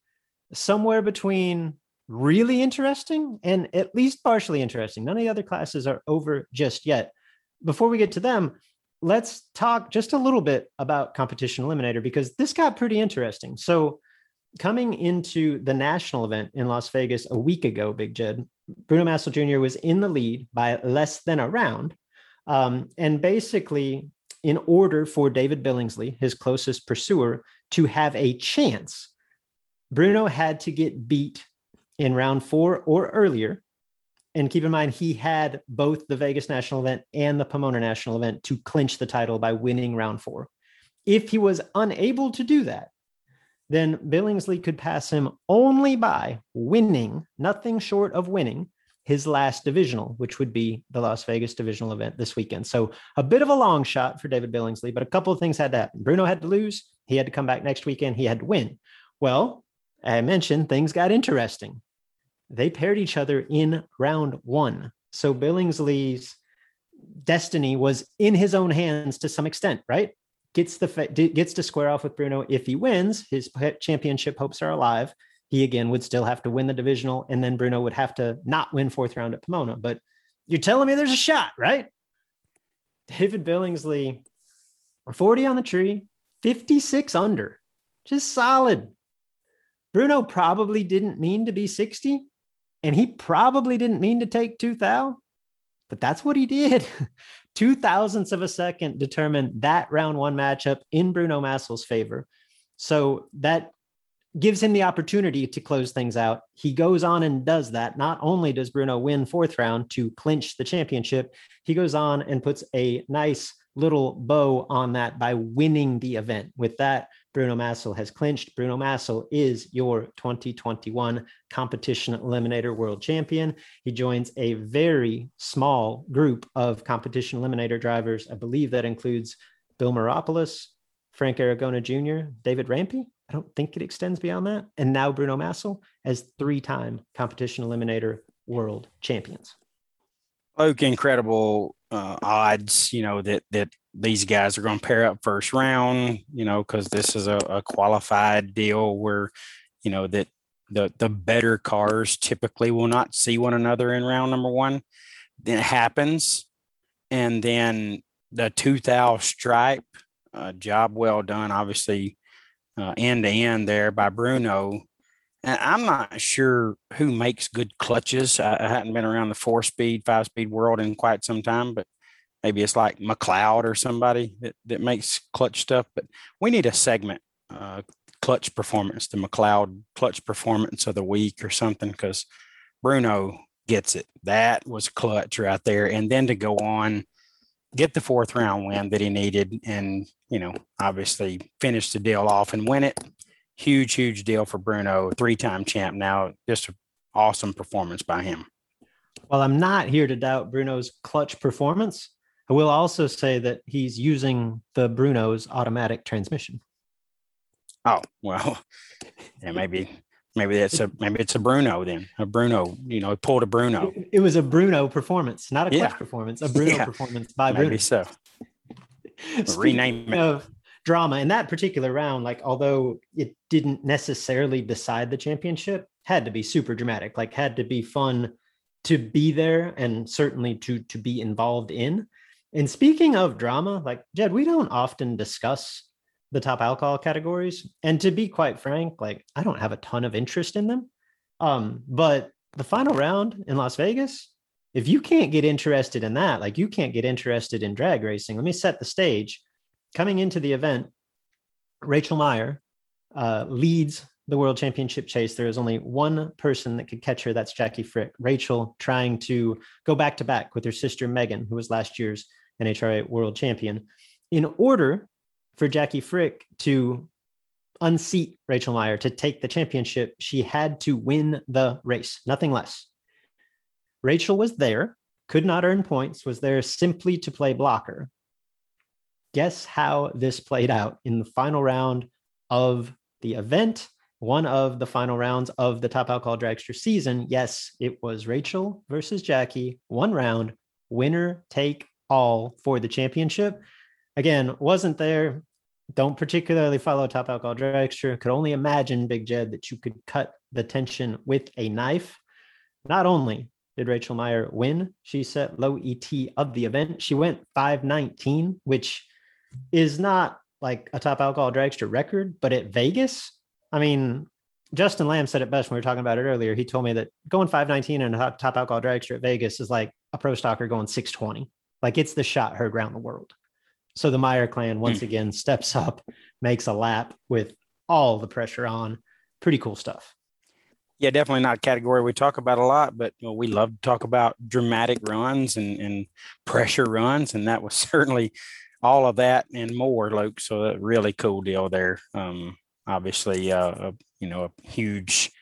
somewhere between really interesting and at least partially interesting. None of the other classes are over just yet. Before we get to them, let's talk just a little bit about competition eliminator because this got pretty interesting. So, coming into the national event in Las Vegas a week ago, Big Jed, Bruno Massel Jr. was in the lead by less than a round. Um, and basically, in order for David Billingsley, his closest pursuer, to have a chance, Bruno had to get beat in round four or earlier. And keep in mind, he had both the Vegas national event and the Pomona national event to clinch the title by winning round four. If he was unable to do that, then Billingsley could pass him only by winning, nothing short of winning, his last divisional, which would be the Las Vegas divisional event this weekend. So a bit of a long shot for David Billingsley, but a couple of things had to happen. Bruno had to lose. He had to come back next weekend. He had to win. Well, I mentioned things got interesting. They paired each other in round one. So Billingsley's destiny was in his own hands to some extent, right? Gets the gets to square off with Bruno. If he wins, his championship hopes are alive. He again would still have to win the divisional, and then Bruno would have to not win fourth round at Pomona. But you're telling me there's a shot, right? David Billingsley, 40 on the tree, 56 under, just solid. Bruno probably didn't mean to be 60, and he probably didn't mean to take two thou, but that's what he did. Two thousandths of a second determined that round one matchup in Bruno Massel's favor. So that gives him the opportunity to close things out. He goes on and does that. Not only does Bruno win fourth round to clinch the championship, he goes on and puts a nice little bow on that by winning the event. With that, Bruno Massel has clinched. Bruno Massel is your 2021 competition eliminator world champion. He joins a very small group of competition eliminator drivers. I believe that includes Bill Maropoulos, Frank Aragona Jr., David Rampy. I don't think it extends beyond that. And now Bruno Massel as three time competition eliminator world champions. Luke, incredible uh, odds, you know, that that these guys are going to pair up first round, you know, because this is a, a, qualified deal where, you know, that the the better cars typically will not see one another in round number one. Then it happens, and then the two thou stripe, uh, job well done, obviously, uh, end to end there by Bruno. And I'm not sure who makes good clutches. I, I hadn't been around the four speed, five speed world in quite some time, but maybe it's like McLeod or somebody that, that makes clutch stuff. But we need a segment, uh, clutch performance, the McLeod clutch performance of the week or something, because Bruno gets it. That was clutch right there. And then to go on, get the fourth round win that he needed, and you know, obviously finish the deal off and win it. Huge, huge deal for Bruno, three time champ now. Just an awesome performance by him. Well, I'm not here to doubt Bruno's clutch performance. I will also say that he's using the Bruno's automatic transmission. Oh well, yeah, maybe maybe that's a maybe it's a Bruno then a Bruno. You know, pulled a Bruno. It, it was a Bruno performance, not a clutch yeah. performance. A Bruno yeah. performance by maybe Bruno. so. rename it. Of drama in that particular round, like although it didn't necessarily decide the championship, had to be super dramatic. Like had to be fun to be there and certainly to to be involved in. And speaking of drama, like Jed, we don't often discuss the top alcohol categories. And to be quite frank, like I don't have a ton of interest in them. Um, but the final round in Las Vegas, if you can't get interested in that, like you can't get interested in drag racing, let me set the stage. Coming into the event, Rachel Meyer uh, leads the world championship chase. There is only one person that could catch her. That's Jackie Frick. Rachel trying to go back to back with her sister Megan, who was last year's NHRA world champion, in order for Jackie Frick to unseat Rachel Meyer to take the championship, she had to win the race, nothing less. Rachel was there, could not earn points, was there simply to play blocker. Guess how this played out in the final round of the event, one of the final rounds of the Top Alcohol Dragster season. Yes, it was Rachel versus Jackie, one round, winner take all for the championship. Again, wasn't there. Don't particularly follow Top Alcohol Dragster. Could only imagine, Big Jed, that you could cut the tension with a knife. Not only did Rachel Meyer win, she set low ET of the event. She went 519, which is not like a Top Alcohol Dragster record, but at Vegas, I mean, Justin Lamb said it best when we were talking about it earlier. He told me that going 519 in a top alcohol dragster at Vegas is like a pro stocker going 620. Like it's the shot heard around the world. So the Meyer clan once mm. again steps up, makes a lap with all the pressure on. Pretty cool stuff. Yeah, definitely not a category we talk about a lot, but you know, we love to talk about dramatic runs and, and pressure runs. And that was certainly all of that and more, Luke. So a really cool deal there. Um, obviously, uh, a, you know, a huge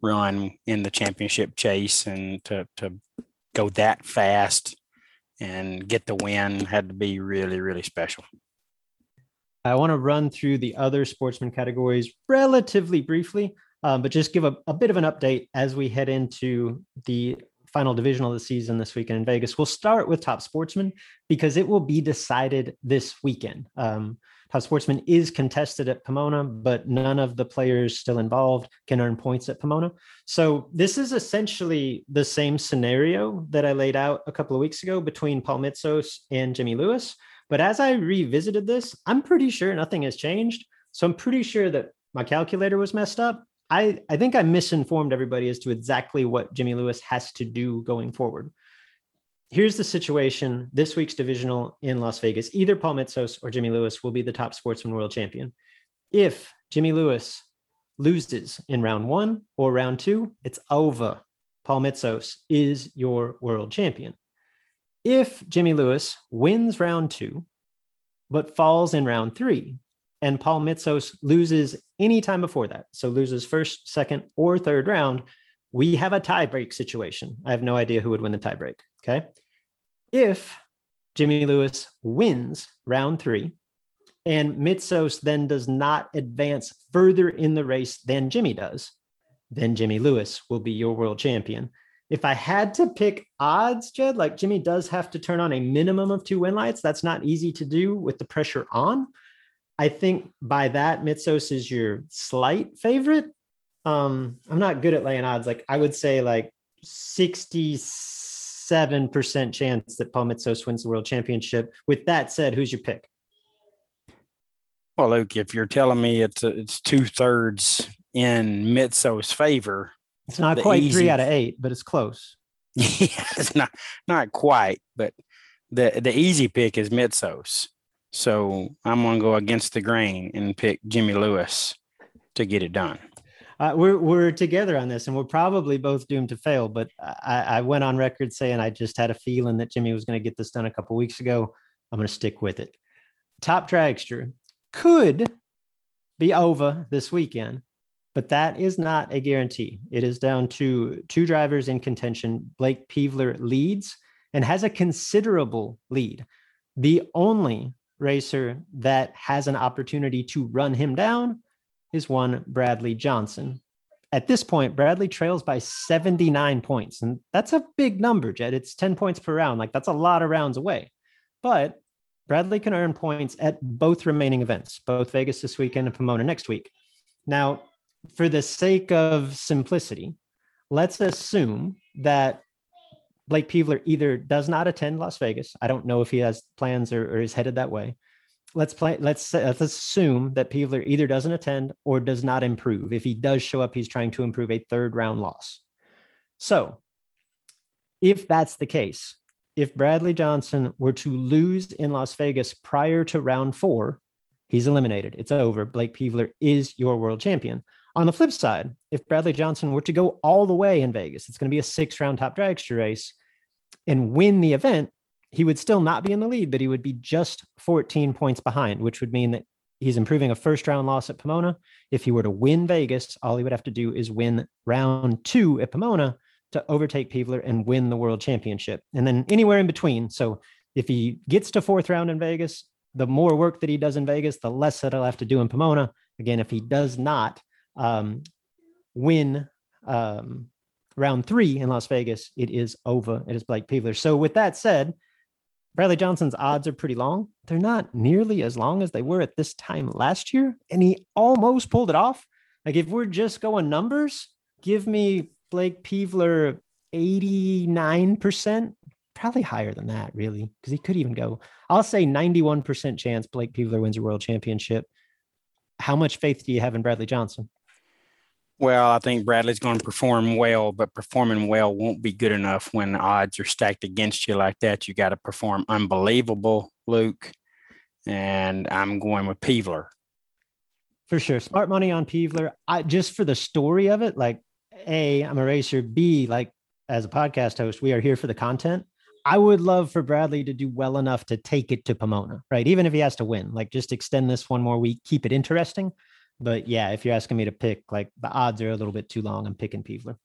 run in the championship chase and to, to go that fast and get the win had to be really, really special. I want to run through the other sportsman categories relatively briefly, um, but just give a, a, bit of an update as we head into the final division of the season this weekend in Vegas. We'll start with top sportsman because it will be decided this weekend. Um, Top Sportsman is contested at Pomona, but none of the players still involved can earn points at Pomona. So this is essentially the same scenario that I laid out a couple of weeks ago between Paul Mitsos and Jimmy Lewis. But as I revisited this, I'm pretty sure nothing has changed. So I'm pretty sure that my calculator was messed up. I, I think I misinformed everybody as to exactly what Jimmy Lewis has to do going forward here's the situation this week's divisional in Las Vegas. Either Paul Mitsos or Jimmy Lewis will be the top sportsman world champion. If Jimmy Lewis loses in round one or round two, it's over. Paul Mitsos is your world champion. If Jimmy Lewis wins round two but falls in round three. And Paul Mitsos loses any time before that. So loses first, second, or third round. We have a tiebreak situation. I have no idea who would win the tiebreak. Okay. If Jimmy Lewis wins round three, and Mitsos then does not advance further in the race than Jimmy does, then Jimmy Lewis will be your world champion. If I had to pick odds, Jed, like Jimmy does have to turn on a minimum of two win lights. That's not easy to do with the pressure on. I think by that, Mitsos is your slight favorite. Um, I'm not good at laying odds. Like I would say like 67% chance that Paul Mitsos wins the world championship. With that said, who's your pick? Well, Luke, if you're telling me it's it's two thirds in Mitsos' favor, it's not quite easy, three out of eight, but it's close. Yeah, it's not not quite, but the the easy pick is Mitsos. So I'm gonna go against the grain and pick Jimmy Lewis to get it done. Uh, we're we're together on this, and we're probably both doomed to fail. But I, I went on record saying I just had a feeling that Jimmy was going to get this done a couple weeks ago. I'm going to stick with it. Top dragster could be over this weekend, but that is not a guarantee. It is down to two drivers in contention. Blake Peevler leads and has a considerable lead. The only racer that has an opportunity to run him down is one Bradley Johnson. At this point, Bradley trails by 79 points, and that's a big number, Jed. It's 10 points per round. Like that's a lot of rounds away. But Bradley can earn points at both remaining events, both Vegas this weekend and Pomona next week. Now, for the sake of simplicity, let's assume that Blake Peevler either does not attend Las Vegas. I don't know if he has plans or, or is headed that way. Let's play. Let's let's assume that Peevler either doesn't attend or does not improve. If he does show up, he's trying to improve a third round loss. So, if that's the case, if Bradley Johnson were to lose in Las Vegas prior to round four, he's eliminated. It's over. Blake Peevler is your world champion. On the flip side, if Bradley Johnson were to go all the way in Vegas, it's going to be a six round top dragster race and win the event, he would still not be in the lead, but he would be just 14 points behind, which would mean that he's improving a first round loss at Pomona. If he were to win Vegas, all he would have to do is win round two at Pomona, to overtake Peevler and win the world championship. And then anywhere in between. So if he gets to fourth round in Vegas, the more work that he does in Vegas, the less that he'll have to do in Pomona. Again, if he does not um, win um, round three in Las Vegas, it is over. It is Blake Peevler. So with that said, Bradley Johnson's odds are pretty long. They're not nearly as long as they were at this time last year. And he almost pulled it off. Like if we're just going numbers, give me Blake Peevler 89%, probably higher than that, really, because he could even go. I'll say 91% chance Blake Peevler wins a world championship. How much faith do you have in Bradley Johnson? Well, I think Bradley's going to perform well, but performing well won't be good enough when the odds are stacked against you like that. You got to perform unbelievable, Luke. And I'm going with Peevler. For sure. Smart money on Peevler. I just for the story of it, like a, I'm a racer. B, like as a podcast host, we are here for the content. I would love for Bradley to do well enough to take it to Pomona, right? Even if he has to win, like just extend this one more week, keep it interesting. But yeah, if you're asking me to pick, like the odds are a little bit too long. I'm picking Peevler.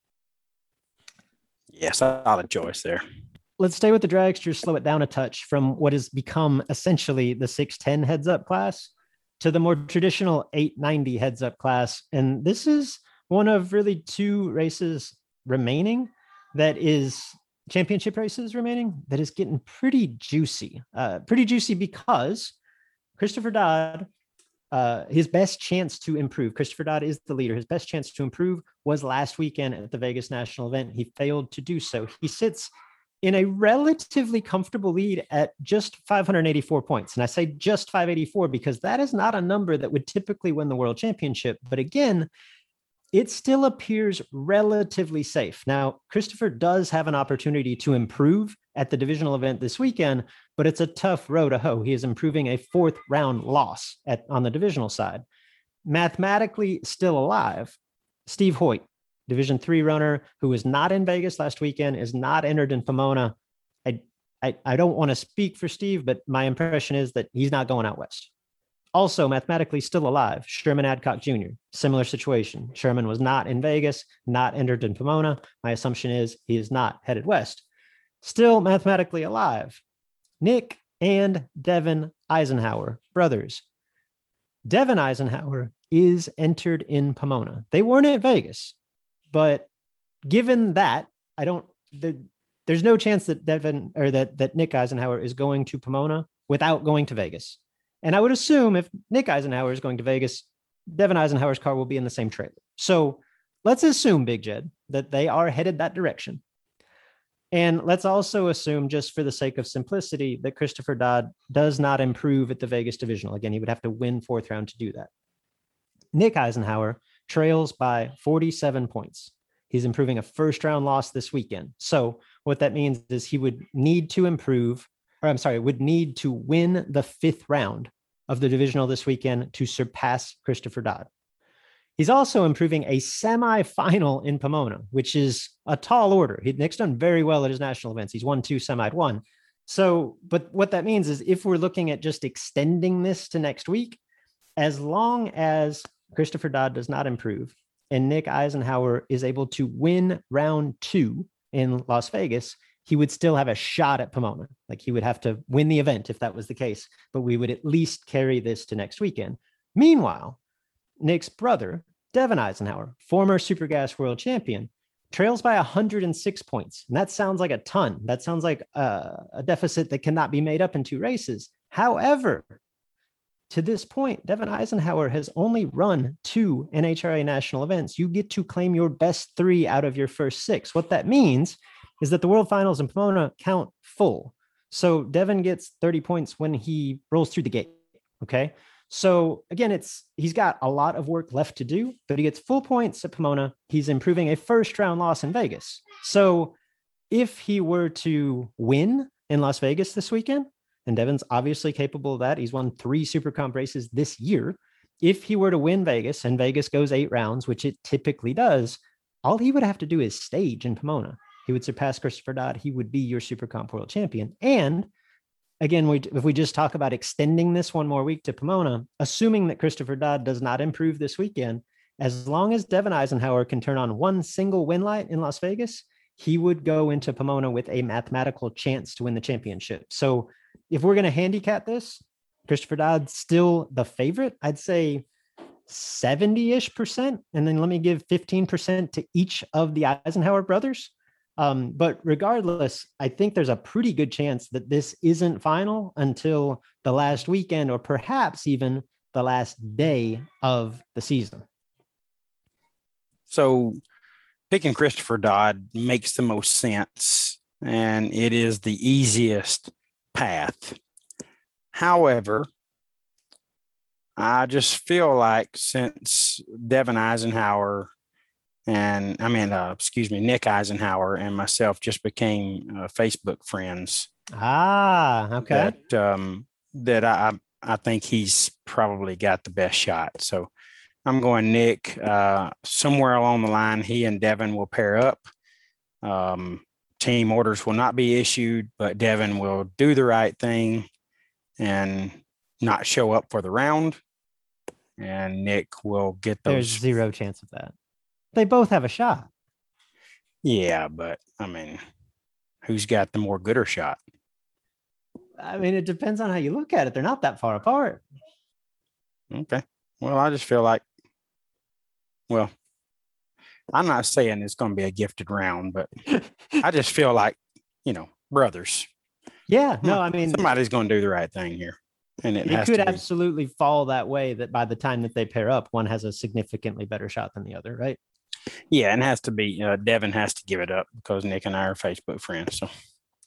Yes, solid choice there. Let's stay with the dragsters, slow it down a touch from what has become essentially the 610 heads up class to the more traditional 890 heads up class. And this is one of really two races remaining that is championship races remaining that is getting pretty juicy. Uh, pretty juicy because Christopher Dodd, uh, his best chance to improve, Christopher Dodd is the leader. His best chance to improve was last weekend at the Vegas National event. He failed to do so. He sits in a relatively comfortable lead at just 584 points. And I say just 584 because that is not a number that would typically win the world championship. But again, it still appears relatively safe. Now, Christopher does have an opportunity to improve at the divisional event this weekend, but it's a tough row to hoe. He is improving a fourth round loss at, on the divisional side. Mathematically still alive, Steve Hoyt, Division three runner who was not in Vegas last weekend, is not entered in Pomona. I, I, I don't want to speak for Steve, but my impression is that he's not going out west. Also, mathematically still alive, Sherman Adcock Jr., similar situation. Sherman was not in Vegas, not entered in Pomona. My assumption is he is not headed west. Still mathematically alive, Nick and Devin Eisenhower, brothers. Devin Eisenhower is entered in Pomona. They weren't at Vegas, but given that, I don't. The, there's no chance that Devin or that that Nick Eisenhower is going to Pomona without going to Vegas. And I would assume if Nick Eisenhower is going to Vegas, Devin Eisenhower's car will be in the same trailer. So let's assume, Big Jed, that they are headed that direction. And let's also assume, just for the sake of simplicity, that Christopher Dodd does not improve at the Vegas divisional. Again, he would have to win fourth round to do that. Nick Eisenhower trails by 47 points. He's improving a first round loss this weekend. So, what that means is he would need to improve, or I'm sorry, would need to win the fifth round of the divisional this weekend to surpass Christopher Dodd. He's also improving a semi-final in Pomona, which is a tall order. He, Nick's done very well at his national events. He's won two, semi one. So, but what that means is if we're looking at just extending this to next week, as long as Christopher Dodd does not improve and Nick Eisenhower is able to win round two in Las Vegas, he would still have a shot at Pomona. Like he would have to win the event if that was the case, but we would at least carry this to next weekend. Meanwhile, Nick's brother, Devin Eisenhower, former Supergas world champion, trails by 106 points. And that sounds like a ton. That sounds like a, a deficit that cannot be made up in two races. However, to this point, Devin Eisenhower has only run two NHRA national events. You get to claim your best three out of your first six. What that means is that the World Finals in Pomona count full. So Devin gets 30 points when he rolls through the gate. Okay. So again, it's he's got a lot of work left to do, but he gets full points at Pomona. He's improving a first round loss in Vegas. So if he were to win in Las Vegas this weekend, and Devin's obviously capable of that. He's won three Super Comp races this year. If he were to win Vegas and Vegas goes eight rounds, which it typically does, all he would have to do is stage in Pomona. He would surpass Christopher Dodd. He would be your Super Comp World Champion. And again, we, if we just talk about extending this one more week to Pomona, assuming that Christopher Dodd does not improve this weekend, as long as Devin Eisenhower can turn on one single win light in Las Vegas, he would go into Pomona with a mathematical chance to win the championship. So if we're going to handicap this, Christopher Dodd's still the favorite. I'd say 70 ish percent. And then let me give 15% to each of the Eisenhower brothers. Um, but regardless, I think there's a pretty good chance that this isn't final until the last weekend or perhaps even the last day of the season. So picking Christopher Dodd makes the most sense and it is the easiest path. However, I just feel like since Devin Eisenhower and I mean, uh, excuse me, Nick Eisenhower and myself just became uh, Facebook friends. Ah, okay. That, um, that I, I think he's probably got the best shot. So I'm going Nick. Uh, somewhere along the line, he and Devin will pair up. Um, team orders will not be issued, but Devin will do the right thing and not show up for the round. And Nick will get those. There's zero chance of that. They both have a shot. Yeah, but I mean, who's got the more gooder shot? I mean, it depends on how you look at it. They're not that far apart. Okay. Well, I just feel like, well, I'm not saying it's going to be a gifted round, but I just feel like, you know, brothers. Yeah, no, I mean, somebody's going to do the right thing here. And it, it could absolutely fall that way that by the time that they pair up, one has a significantly better shot than the other, right? Yeah, and has to be, uh, Devin has to give it up because Nick and I are Facebook friends. So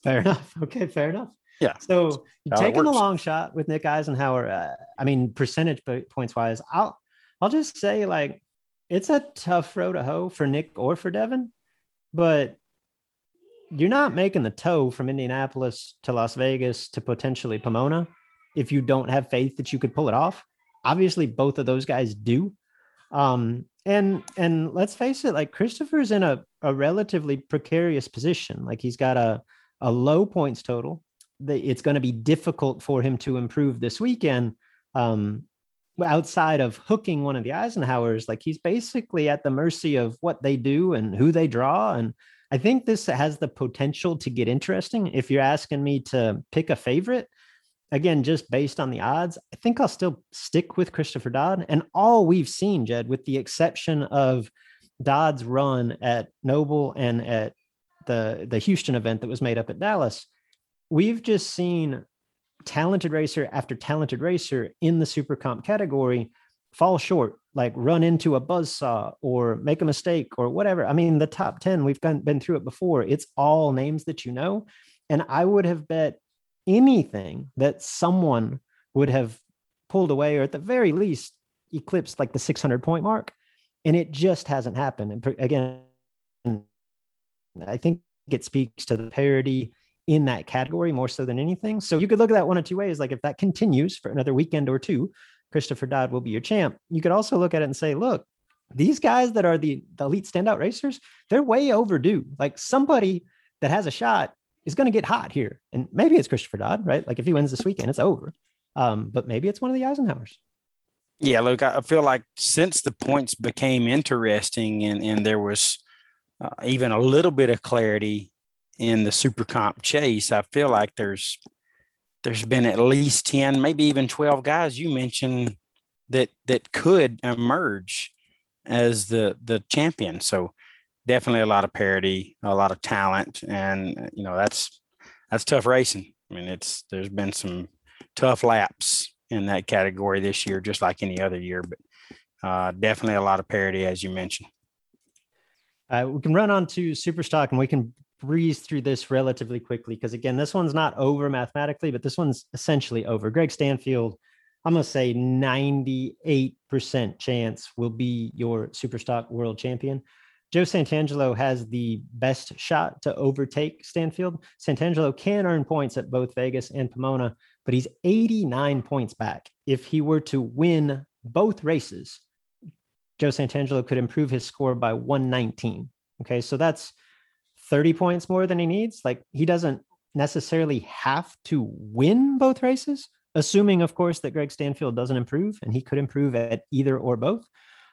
fair enough. Okay, fair enough. Yeah. So taking the long shot with Nick Eisenhower, uh, I mean, percentage points wise, I'll, I'll just say like it's a tough row to hoe for Nick or for Devin, but you're not making the tow from Indianapolis to Las Vegas to potentially Pomona if you don't have faith that you could pull it off. Obviously, both of those guys do. Um, and and let's face it, like Christopher's in a, a relatively precarious position. Like he's got a a low points total it's going to be difficult for him to improve this weekend. Um, outside of hooking one of the Eisenhowers, like he's basically at the mercy of what they do and who they draw. And I think this has the potential to get interesting. If you're asking me to pick a favorite, again, just based on the odds, I think I'll still stick with Christopher Dodd. And all we've seen, Jed, with the exception of Dodd's run at Noble and at the the Houston event that was made up at Dallas, we've just seen talented racer after talented racer in the super comp category fall short, like run into a buzz saw or make a mistake or whatever. I mean, the top 10, we've been, been through it before. It's all names that you know. And I would have bet anything that someone would have pulled away or at the very least eclipsed like the 600 point mark. And it just hasn't happened. And again, I think it speaks to the parity in that category more so than anything. So you could look at that one of two ways. Like if that continues for another weekend or two, Christopher Dodd will be your champ. You could also look at it and say, look, these guys that are the, the elite standout racers, they're way overdue. Like somebody that has a shot is going to get hot here. And maybe it's Christopher Dodd, right? Like if he wins this weekend, it's over. Um, but maybe it's one of the Eisenhowers. Yeah, look, I feel like since the points became interesting and, and there was uh, even a little bit of clarity in the super comp chase, I feel like there's there's been at least 10, maybe even 12 guys you mentioned that that could emerge as the the champion. So definitely a lot of parity, a lot of talent, and you know that's that's tough racing. I mean, it's there's been some tough laps in that category this year, just like any other year, but uh, definitely a lot of parity, as you mentioned. Uh, we can run on to Superstock and we can breeze through this relatively quickly because again, this one's not over mathematically, but this one's essentially over. Greg Stanfield, I'm gonna say 98% chance will be your Superstock world champion. Joe Santangelo has the best shot to overtake Stanfield. Santangelo can earn points at both Vegas and Pomona, but he's 89 points back. If he were to win both races, Joe Santangelo could improve his score by 119. Okay, so that's 30 points more than he needs. Like he doesn't necessarily have to win both races, assuming, of course, that Greg Stanfield doesn't improve and he could improve at either or both.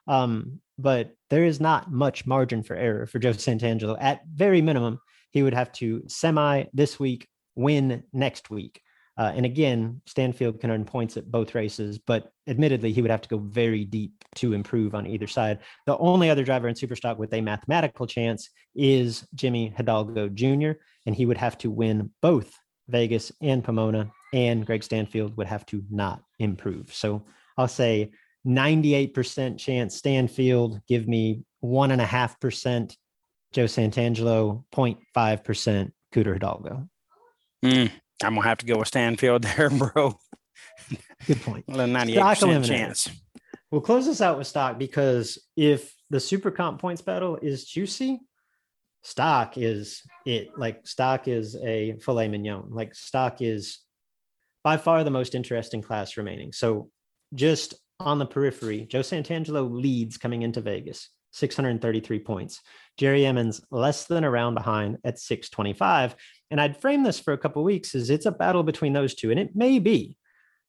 Um, but there is not much margin for error for Joe Santangelo. At very minimum, he would have to semi this week, win next week. Uh, and again, Stanfield can earn points at both races, but admittedly, he would have to go very deep to improve on either side. The only other driver in Superstock with a mathematical chance is Jimmy Hidalgo Jr., and he would have to win both Vegas and Pomona, and Greg Stanfield would have to not improve. So I'll say 98% chance Stanfield, give me one and a half percent Joe Santangelo, 0.5% Cooter Hidalgo. Mm. I'm gonna have to go with Stanfield there, bro. Good point. A 98% chance. We'll close this out with stock because if the super comp points battle is juicy, stock is it. Like stock is a filet mignon. Like stock is by far the most interesting class remaining. So just on the periphery, Joe Santangelo leads coming into Vegas, 633 points. Jerry Emmons less than a round behind at 625. And I'd frame this for a couple weeks as it's a battle between those two, and it may be.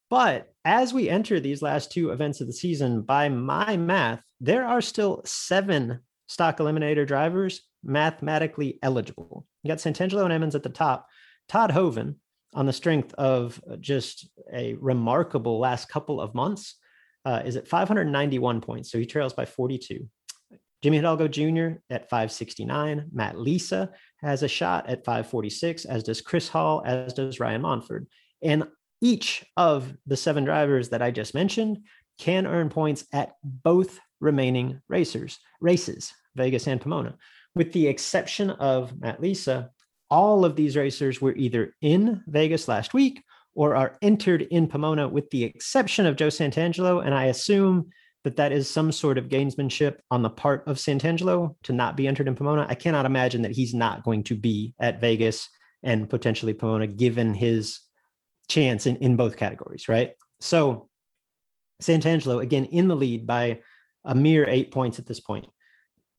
But as we enter these last two events of the season, by my math, there are still seven stock eliminator drivers mathematically eligible. You got Santangelo and Emmons at the top. Todd Hoven, on the strength of just a remarkable last couple of months, uh, is at 591 points. So he trails by 42. Jimmy Hidalgo Jr. at 569. Matt Lisa has a shot at 546, as does Chris Hall, as does Ryan Monford. And each of the seven drivers that I just mentioned can earn points at both remaining racers, races, Vegas and Pomona. With the exception of Matt Lisa, all of these racers were either in Vegas last week or are entered in Pomona, with the exception of Joe Santangelo. And I assume that that is some sort of gamesmanship on the part of Santangelo to not be entered in Pomona. I cannot imagine that he's not going to be at Vegas and potentially Pomona given his chance in, in both categories, right? So Santangelo, again, in the lead by a mere eight points at this point.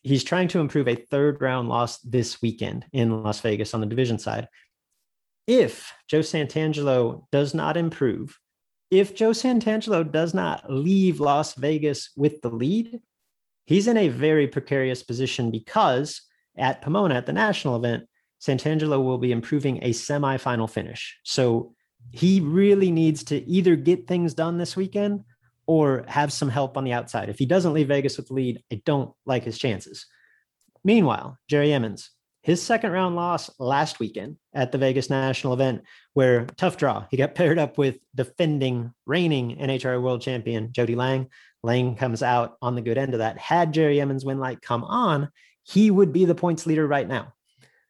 He's trying to improve a third round loss this weekend in Las Vegas on the division side. If Joe Santangelo does not improve, if Joe Santangelo does not leave Las Vegas with the lead, he's in a very precarious position because at Pomona at the national event, Santangelo will be improving a semifinal finish. So he really needs to either get things done this weekend or have some help on the outside. If he doesn't leave Vegas with the lead, I don't like his chances. Meanwhile, Jerry Emmons, his second round loss last weekend at the Vegas National event, where tough draw, he got paired up with defending, reigning NHRA world champion Jody Lang. Lang comes out on the good end of that. Had Jerry Emmons win light come on, he would be the points leader right now.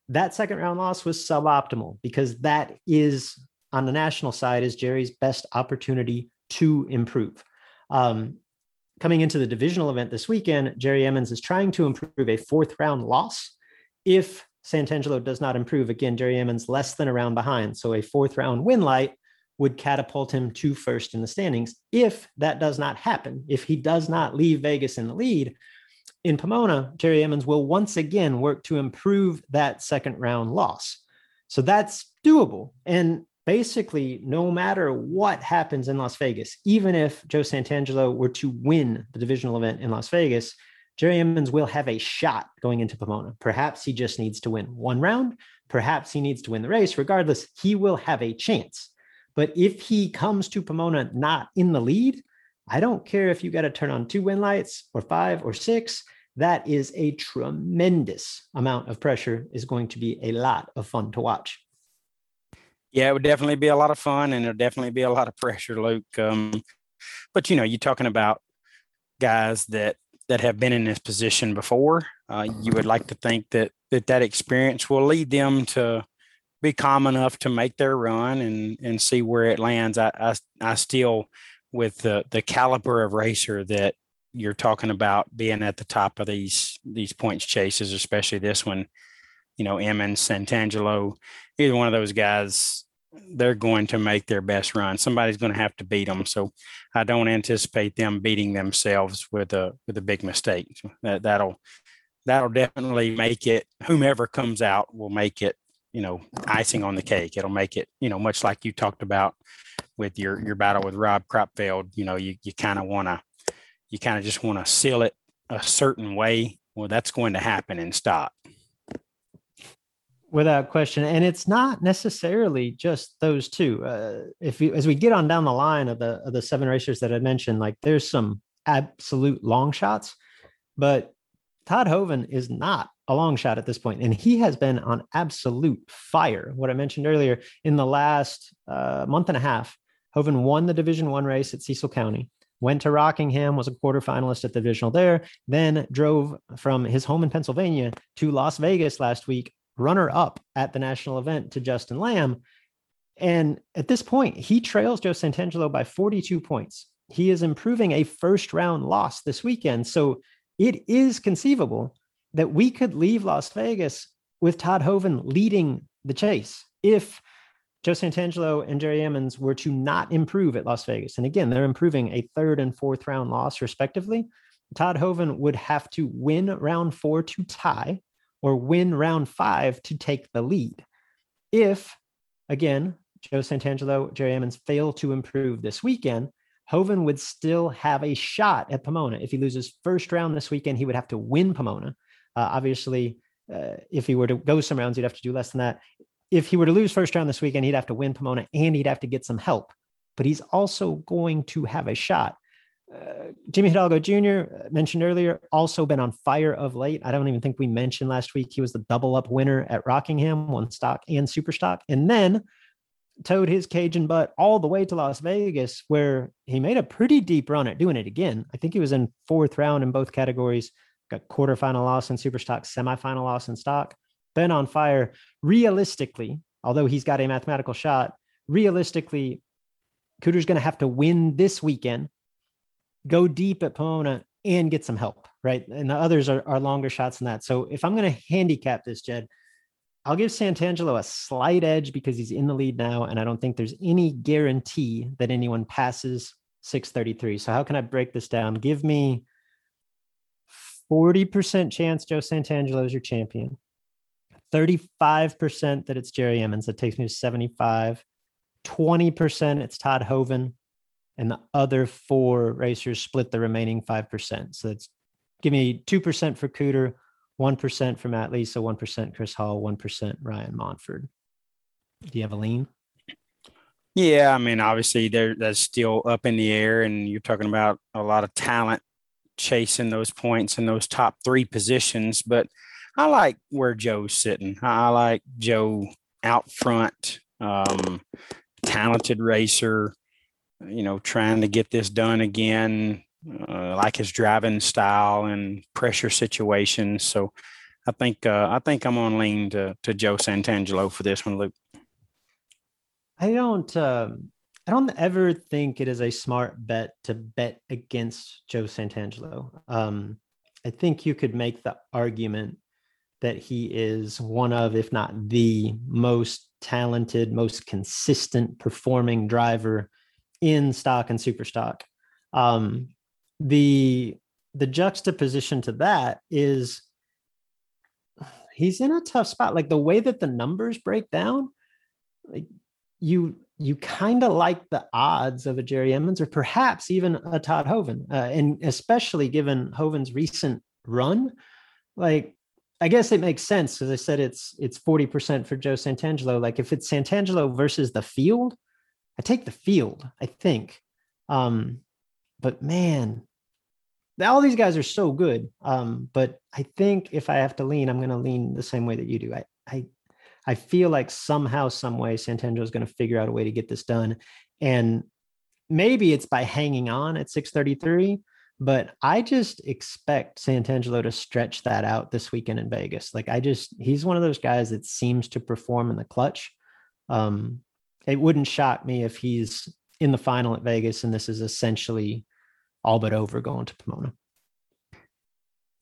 That second round loss was suboptimal because that is on the national side is Jerry's best opportunity to improve. Um, coming into the divisional event this weekend, Jerry Emmons is trying to improve a fourth round loss. If Santangelo does not improve, again, Jerry Emmons less than a round behind. So a fourth round win light would catapult him to first in the standings. If that does not happen, if he does not leave Vegas in the lead, in Pomona, Jerry Emmons will once again work to improve that second round loss. So that's doable. And basically, no matter what happens in Las Vegas, even if Joe Santangelo were to win the divisional event in Las Vegas, Jerry Emmons will have a shot going into Pomona. Perhaps he just needs to win one round. Perhaps he needs to win the race. Regardless, he will have a chance. But if he comes to Pomona not in the lead, I don't care if you got to turn on two win lights or five or six. That is a tremendous amount of pressure, is going to be a lot of fun to watch. Yeah, it would definitely be a lot of fun and it'll definitely be a lot of pressure, Luke. Um, but you know, you're talking about guys that that have been in this position before. Uh, you would like to think that that that experience will lead them to be calm enough to make their run and and see where it lands. I I, I still with the the caliber of racer that you're talking about being at the top of these these points chases, especially this one. You know, Emmons, Santangelo, either one of those guys, they're going to make their best run. Somebody's going to have to beat them. So I don't anticipate them beating themselves with a with a big mistake. That that'll that'll definitely make it. Whomever comes out will make it. You know, icing on the cake. It'll make it. You know, much like you talked about with your your battle with Rob Cropfield. You know, you you kind of want to you kind of just want to seal it a certain way. Well, that's going to happen in stock. Without question, and it's not necessarily just those two. Uh, if you, as we get on down the line of the of the seven racers that I mentioned, like there's some absolute long shots, but Todd Hoven is not a long shot at this point, and he has been on absolute fire. What I mentioned earlier in the last uh, month and a half, Hoven won the Division One race at Cecil County, went to Rockingham, was a quarterfinalist at the divisional there, then drove from his home in Pennsylvania to Las Vegas last week, runner up at the national event to Justin Lamb. And at this point, he trails Joe Santangelo by 42 points. He is improving a first round loss this weekend. So it is conceivable that we could leave Las Vegas with Todd Hoven leading the chase if Joe Santangelo and Jerry Emmons were to not improve at Las Vegas. And again, they're improving a third and fourth round loss, respectively. Todd Hoven would have to win round four to tie or win round five to take the lead. If, again, Joe Santangelo, Jerry Emmons fail to improve this weekend, Hoven would still have a shot at Pomona. If he loses first round this weekend, he would have to win Pomona. Uh, obviously, uh, if he were to go some rounds, he'd have to do less than that. If he were to lose first round this weekend, he'd have to win Pomona and he'd have to get some help. But he's also going to have a shot. Uh, Jimmy Hidalgo Jr. Uh, mentioned earlier, also been on fire of late. I don't even think we mentioned last week he was the double up winner at Rockingham, one stock and super stock, and then towed his Cajun butt all the way to Las Vegas, where he made a pretty deep run at doing it again. I think he was in fourth round in both categories, got quarterfinal loss in super stock, semifinal loss in stock. Been on fire. Realistically, although he's got a mathematical shot, realistically, Cooter's going to have to win this weekend go deep at Pomona and get some help, right? And the others are, are longer shots than that. So if I'm going to handicap this, Jed, I'll give Santangelo a slight edge because he's in the lead now, and I don't think there's any guarantee that anyone passes 633. So how can I break this down? Give me 40% chance Joe Santangelo is your champion, 35% that it's Jerry Emmons. That takes me to 75. 20% it's Todd Hoven. And the other four racers split the remaining 5%. So it's give me 2% for Cooter, 1% for Matt Lisa, 1% Chris Hall, 1% Ryan Monford. Do you have a lean? Yeah, I mean, obviously there that's still up in the air, and you're talking about a lot of talent chasing those points in those top three positions. But I like where Joe's sitting. I like Joe out front, um, talented racer. You know, trying to get this done again. Uh, like his driving style and pressure situations. So, I think uh, I think I'm on lean to to Joe Santangelo for this one, Luke. I don't um, I don't ever think it is a smart bet to bet against Joe Santangelo. Um, I think you could make the argument that he is one of, if not the most talented, most consistent performing driver in stock and super stock. Um, the the juxtaposition to that is he's in a tough spot. Like the way that the numbers break down, like you you kind of like the odds of a Jerry Emmons or perhaps even a Todd Hoven, uh, and especially given Hoven's recent run, like I guess it makes sense. As I said, it's it's forty percent for Joe Santangelo. Like if it's Santangelo versus the field, I take the field. I think, um, but man, all these guys are so good. Um, but I think if I have to lean, I'm going to lean the same way that you do. I I I feel like somehow, some way, Santangelo is going to figure out a way to get this done, and maybe it's by hanging on at 633. But I just expect Santangelo to stretch that out this weekend in Vegas. Like I just, he's one of those guys that seems to perform in the clutch. Um, it wouldn't shock me if he's in the final at Vegas and this is essentially all but over going to Pomona.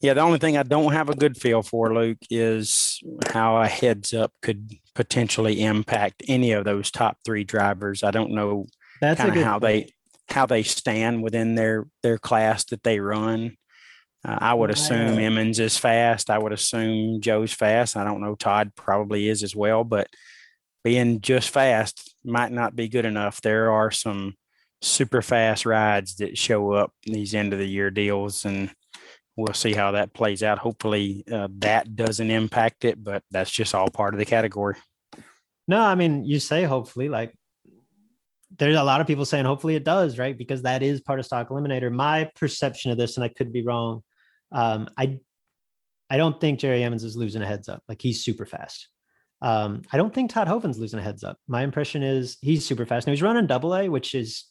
Yeah, the only thing I don't have a good feel for, Luke, is how a heads up could potentially impact any of those top three drivers. I don't know That's kind of how point. they how they stand within their their class that they run. Uh, I would assume Emmons is fast. I would assume Joe's fast. I don't know. Todd probably is as well, but being just fast might not be good enough. There are some super fast rides that show up these end of the year deals, and we'll see how that plays out. Hopefully, uh, that doesn't impact it, but that's just all part of the category. No, I mean, you say hopefully, like there's a lot of people saying hopefully it does, right? Because that is part of stock eliminator. My perception of this, and I could be wrong, um, I I don't think Jerry Emmons is losing a heads up. Like he's super fast. Um, I don't think Todd Hoven's losing a heads up. My impression is he's super fast. Now he's running double A, which is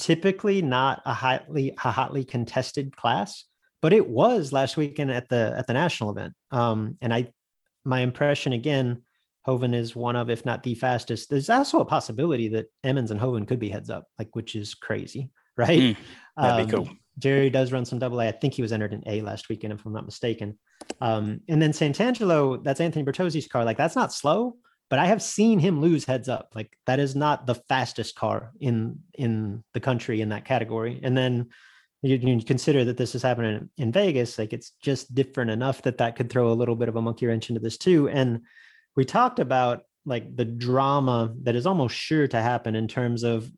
typically not a hotly a hotly contested class, but it was last weekend at the at the national event. Um, and I my impression again, Hoven is one of, if not the fastest. There's also a possibility that Emmons and Hoven could be heads up, like which is crazy, right? Mm, that'd be cool. Jerry does run some double A. I think he was entered in A last weekend, if I'm not mistaken. Um, and then Santangelo, that's Anthony Bertozzi's car. Like that's not slow, but I have seen him lose heads up. Like that is not the fastest car in in the country in that category. And then you, you consider that this is happening in Vegas, like it's just different enough that that could throw a little bit of a monkey wrench into this too. And we talked about like the drama that is almost sure to happen in terms of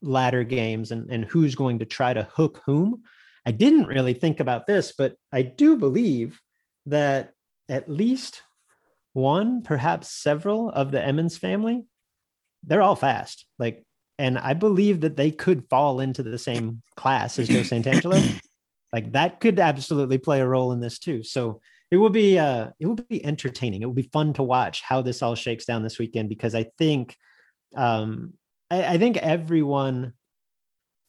ladder games and, and who's going to try to hook whom. I didn't really think about this, but I do believe that at least one, perhaps several of the Emmons family, they're all fast. Like, and I believe that they could fall into the same class as Joe Santangelo. like that could absolutely play a role in this too. So it will be uh it will be entertaining. It will be fun to watch how this all shakes down this weekend because I think um I, I think everyone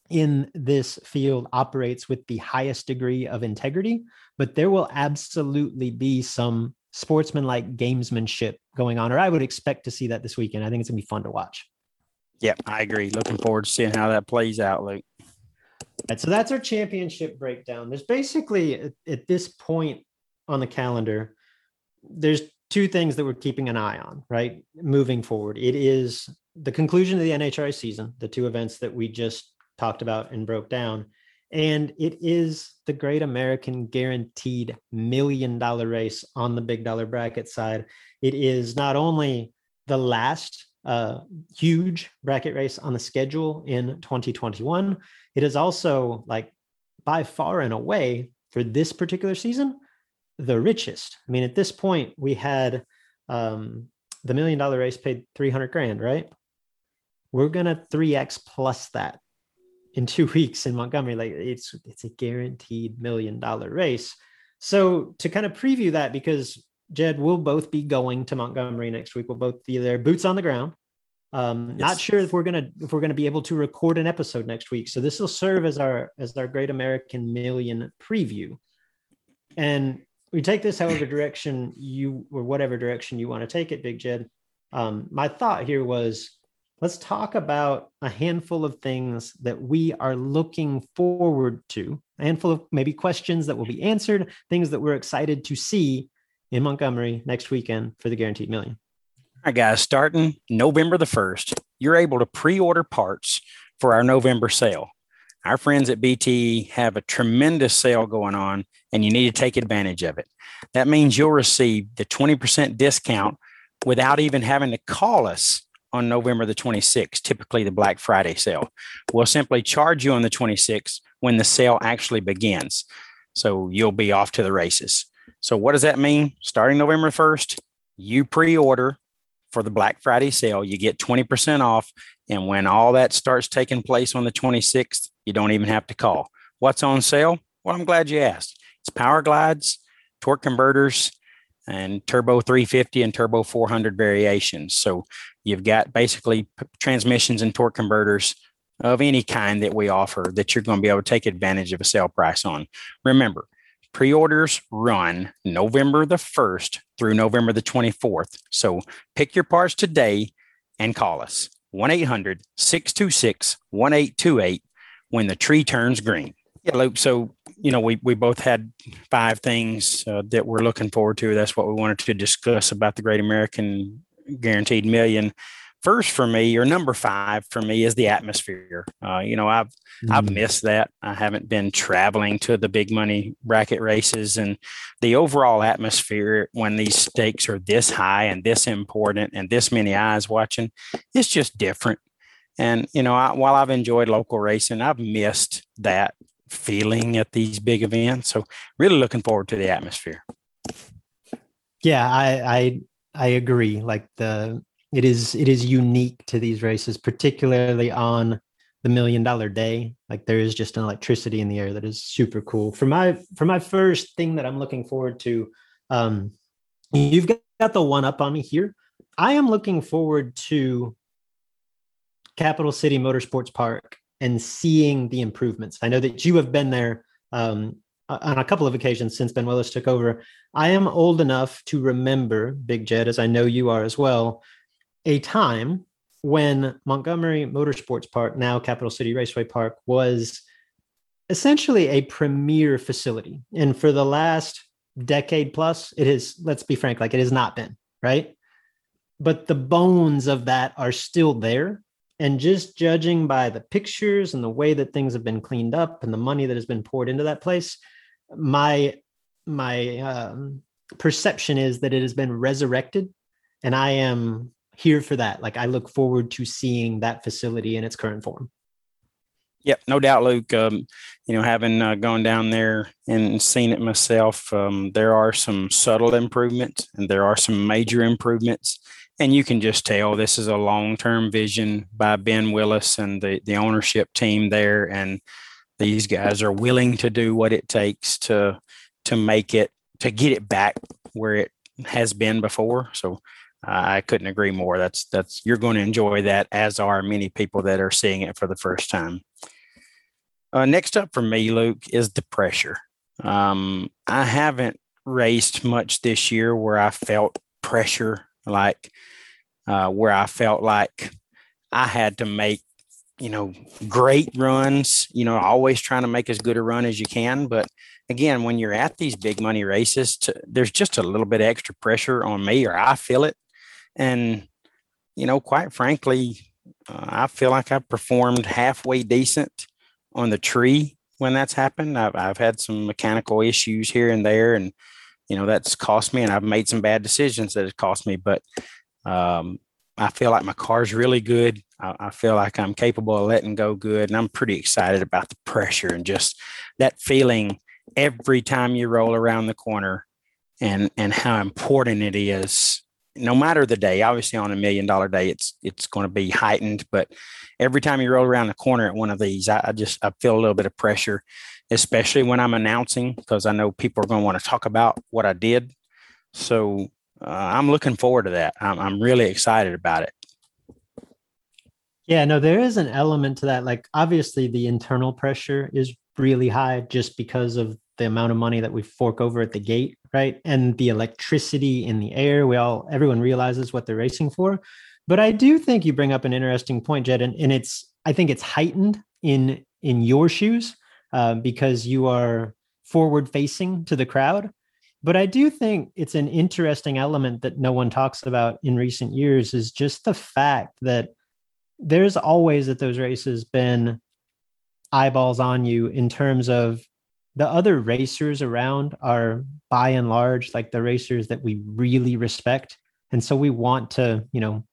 in this field operates with the highest degree of integrity, but there will absolutely be some sportsmanlike gamesmanship going on, or I would expect to see that this weekend. I think it's gonna be fun to watch. Yeah, I agree. Looking forward to seeing how that plays out, Luke. Right, so that's our championship breakdown. There's basically at, at this point on the calendar, there's two things that we're keeping an eye on, right? Moving forward, it is the conclusion of the NHRA season, the two events that we just talked about and broke down, And it is the Great American Guaranteed Million Dollar Race on the big dollar bracket side. It is not only the last uh, huge bracket race on the schedule in 2021, it is also like by far and away for this particular season the richest. I mean, at this point, we had um, the million dollar race paid 300 grand, right? We're gonna 3x plus that in two weeks in Montgomery. Like it's it's a guaranteed million dollar race. So to kind of preview that, because Jed, we'll both be going to Montgomery next week. We'll both be there, boots on the ground. Um, yes. Not sure if we're gonna if we're gonna be able to record an episode next week. So this will serve as our as our Great American Million preview. And we take this however direction you or whatever direction you want to take it, Big Jed. Um, my thought here was let's talk about a handful of things that we are looking forward to, a handful of maybe questions that will be answered, things that we're excited to see in Montgomery next weekend for the Guaranteed Million. All right, guys, starting November the 1st, you're able to pre order parts for our November sale. Our friends at BT have a tremendous sale going on, and you need to take advantage of it. That means you'll receive the 20% discount without even having to call us on November the 26th, typically the Black Friday sale. We'll simply charge you on the 26th when the sale actually begins. So you'll be off to the races. So, what does that mean? Starting November 1st, you pre order for the Black Friday sale, you get 20% off. And when all that starts taking place on the 26th, you don't even have to call. What's on sale? Well, I'm glad you asked. It's power glides, torque converters, and turbo 350 and turbo 400 variations. So you've got basically p- transmissions and torque converters of any kind that we offer that you're going to be able to take advantage of a sale price on. Remember, pre orders run November the 1st through November the 24th. So pick your parts today and call us 1 800 626 1828 when the tree turns green. Yeah, Luke. So, you know, we, we both had five things uh, that we're looking forward to. That's what we wanted to discuss about the Great American Guaranteed Million. First for me or number five for me is the atmosphere. Uh, you know i've mm. i've missed that. I haven't been traveling to the big money bracket races and the overall atmosphere when these stakes are this high and this important and this many eyes watching it's just different. And you know I, while i've enjoyed local racing i've missed that feeling at these big events so really looking forward to the atmosphere yeah i i i agree like the it is it is unique to these races, particularly on the million dollar day. Like there is just an electricity in the air that is super cool. For my for my first thing that I'm looking forward to, um, you've got the one up on me here. I am looking forward to Capital City Motorsports Park and seeing the improvements. I know that you have been there um, on a couple of occasions since Ben Willis took over. I am old enough to remember, Big Jed, as I know you are as well, a time when Montgomery Motorsports Park, now Capital City Raceway Park, was essentially a premier facility. And for the last decade plus, it is, let's be frank, like it has not been, right? But the bones of that are still there. And just judging by the pictures and the way that things have been cleaned up and the money that has been poured into that place, my my um, perception is that it has been resurrected, and I am here for that. Like I look forward to seeing that facility in its current form. Yep, no doubt, Luke. Um, you know, having uh, gone down there and seen it myself, um, there are some subtle improvements and there are some major improvements. And you can just tell this is a long term vision by Ben Willis and the, the ownership team there. And these guys are willing to do what it takes to to make it to get it back where it has been before. So I couldn't agree more. That's that's you're going to enjoy that, as are many people that are seeing it for the first time. Uh, next up for me, Luke, is the pressure. Um, I haven't raced much this year where I felt pressure, like uh, where I felt like I had to make, you know, great runs. You know, always trying to make as good a run as you can. But again, when you're at these big money races, to, there's just a little bit extra pressure on me, or I feel it and, you know, quite frankly, uh, I feel like I performed halfway decent on the tree when that's happened. I've, I've had some mechanical issues here and there, and you know that's cost me, and I've made some bad decisions that have cost me. But um, I feel like my car's really good. I, I, feel like I'm capable of letting go good, and I'm pretty excited about the pressure and just that feeling every time you roll around the corner, and and how important it is. No matter the day, obviously on a million dollar day, it's it's going to be heightened. But every time you roll around the corner at one of these, I, I just I feel a little bit of pressure especially when I'm announcing, because I know people are going to want to talk about what I did. So uh, I'm looking forward to that. I'm, I'm really excited about it. Yeah, no, there is an element to that. Like, obviously, the internal pressure is really high just because of the amount of money that we fork over at the gate, right? And the electricity in the air. We all, everyone realizes what they're racing for. But I do think you bring up an interesting point, Jed, and, and it's, I think it's heightened in in your shoes uh, because you are forward facing to the crowd. But I do think it's an interesting element that no one talks about in recent years is just the fact that there's always at those races been eyeballs on you in terms of the other racers around are by and large like the racers that we really respect and so we want to you know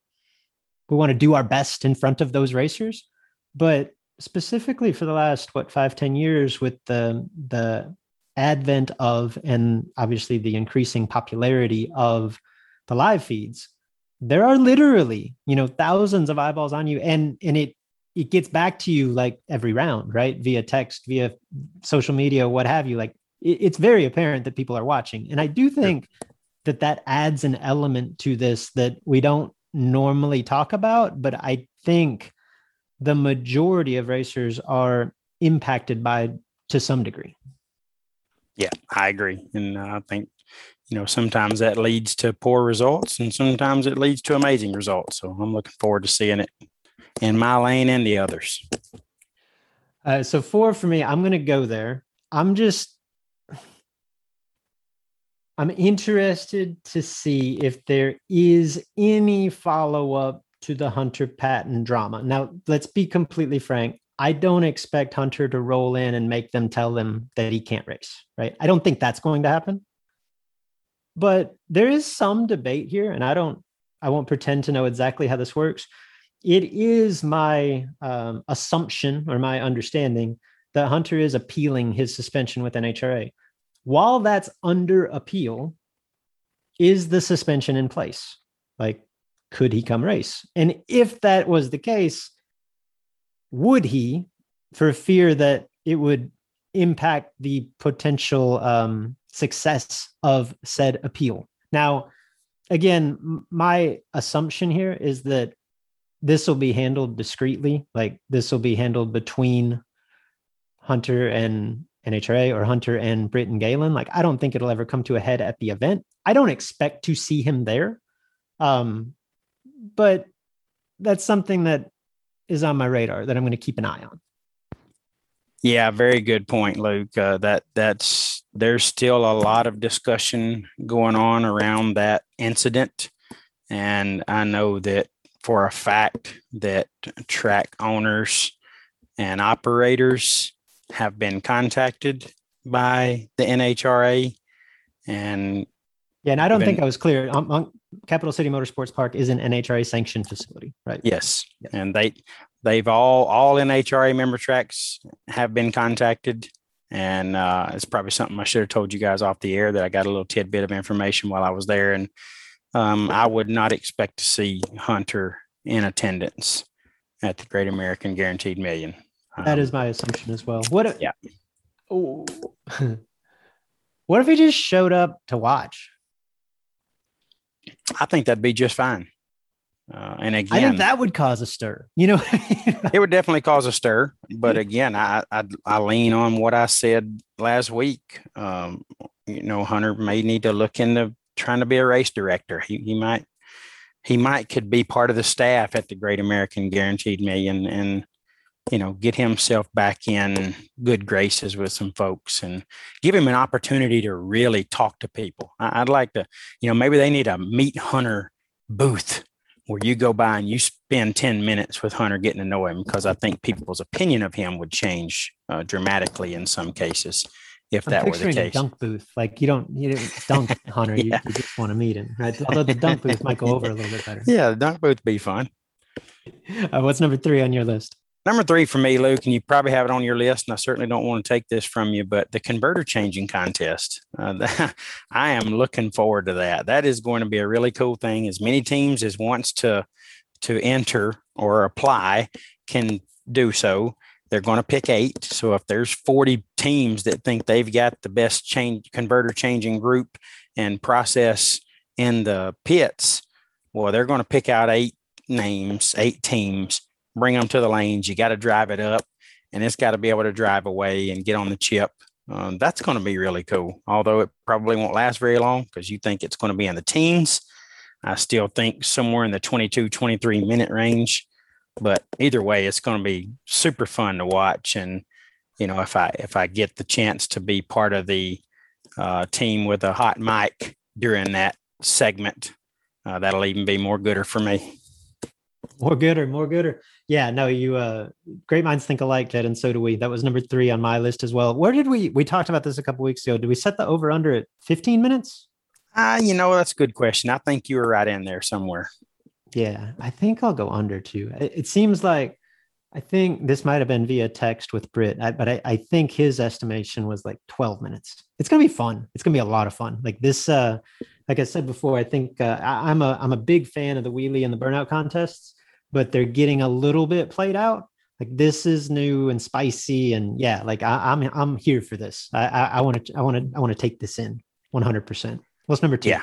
we want to do our best in front of those racers but specifically for the last what five ten years with the the advent of and obviously the increasing popularity of the live feeds there are literally you know thousands of eyeballs on you and and it it gets back to you like every round right? Via text via social media what have you like it, it's very apparent that people are watching. And i do think that that adds an element to this that we don't normally talk about but i think the majority of racers are impacted by to some degree. Yeah, I agree, and I think you know sometimes that leads to poor results, and sometimes it leads to amazing results. So I'm looking forward to seeing it in my lane and the others. Uh, so four for me, I'm going to go there. I'm just I'm interested to see if there is any follow up to the Hunter Patton drama. Now, let's be completely frank. I don't expect Hunter to roll in and make them tell him that he can't race, right? I don't think that's going to happen. But there is some debate here, and I don't, I won't pretend to know exactly how this works. It is my um, assumption or my understanding that Hunter is appealing his suspension with NHRA. While that's under appeal, is the suspension in place? Like, could he come race? And if that was the case, would he, for fear that it would impact the potential um, success of said appeal? Now, again, my assumption here is that this will be handled discreetly. Like this will be handled between Hunter and NHRA or Hunter and Britton Galen. Like I don't think it'll ever come to a head at the event. I don't expect to see him there. Um, but that's something that is on my radar that I'm going to keep an eye on. Yeah, very good point, Luke. Uh, that that's there's still a lot of discussion going on around that incident, and I know that for a fact that track owners and operators have been contacted by the NHRA, and yeah, and I don't been, think I was clear. Capital City Motorsports Park is an NHRA sanctioned facility, right? Yes, and they they've all all NHRA member tracks have been contacted, and uh, it's probably something I should have told you guys off the air that I got a little tidbit of information while I was there, and um, I would not expect to see Hunter in attendance at the Great American Guaranteed Million. Um, that is my assumption as well. What? If, yeah. Oh, what if he just showed up to watch? I think that'd be just fine. Uh, and again, I think that would cause a stir. You know, it would definitely cause a stir. But again, I, I, I lean on what I said last week. Um, you know, Hunter may need to look into trying to be a race director. He he might he might could be part of the staff at the Great American Guaranteed Million and you know, get himself back in good graces with some folks and give him an opportunity to really talk to people. I'd like to, you know, maybe they need a meet hunter booth where you go by and you spend 10 minutes with Hunter getting to know him because I think people's opinion of him would change uh, dramatically in some cases if I'm that were the picturing a case. dunk booth. Like you don't you don't dunk Hunter. you, Yeah. you just want to meet him. Right? Although the dunk booth might go over a little bit better. Yeah, the dunk booth be fun. Uh, what's number three on your list? Number three for me, Luke, and you probably have it on your list, and I certainly don't want to take this from you, but the converter changing contest. Uh, that- I am looking forward to that. That is going to be a really cool thing. As many teams as wants to to enter or apply can do so. They're going to pick eight. So if there's 40 teams that think they've got the best change converter changing group and process in the pits, well, they're going to pick out eight names, eight teams bring them to the lanes. You got to drive it up, and it's got to be able to drive away and get on the chip. Um, that's going to be really cool. Although it probably won't last very long because you think it's going to be in the teens. I still think somewhere in the 22, 23 minute range. But either way, it's going to be super fun to watch. And you know, if I if I get the chance to be part of the uh, team with a hot mic during that segment, uh, that'll even be more gooder for me. More gooder, more gooder. Yeah, no, you uh great minds think alike, Jed, and so do we. That was number three on my list as well. Where did we we talked about this a couple weeks ago? Did we set the over under at 15 minutes? Ah, you know, that's a good question. I think you were right in there somewhere. Yeah, I think I'll go under too. It, it seems like I think this might have been via text with Britt, I, but I, I think his estimation was like 12 minutes. It's gonna be fun. It's gonna be a lot of fun. Like this, uh, like I said before, I think uh, I, I'm a I'm a big fan of the wheelie and the burnout contests, but they're getting a little bit played out. Like this is new and spicy, and yeah, like I, I'm I'm here for this. I want to I want to I want to take this in 100. percent What's number two? Yeah.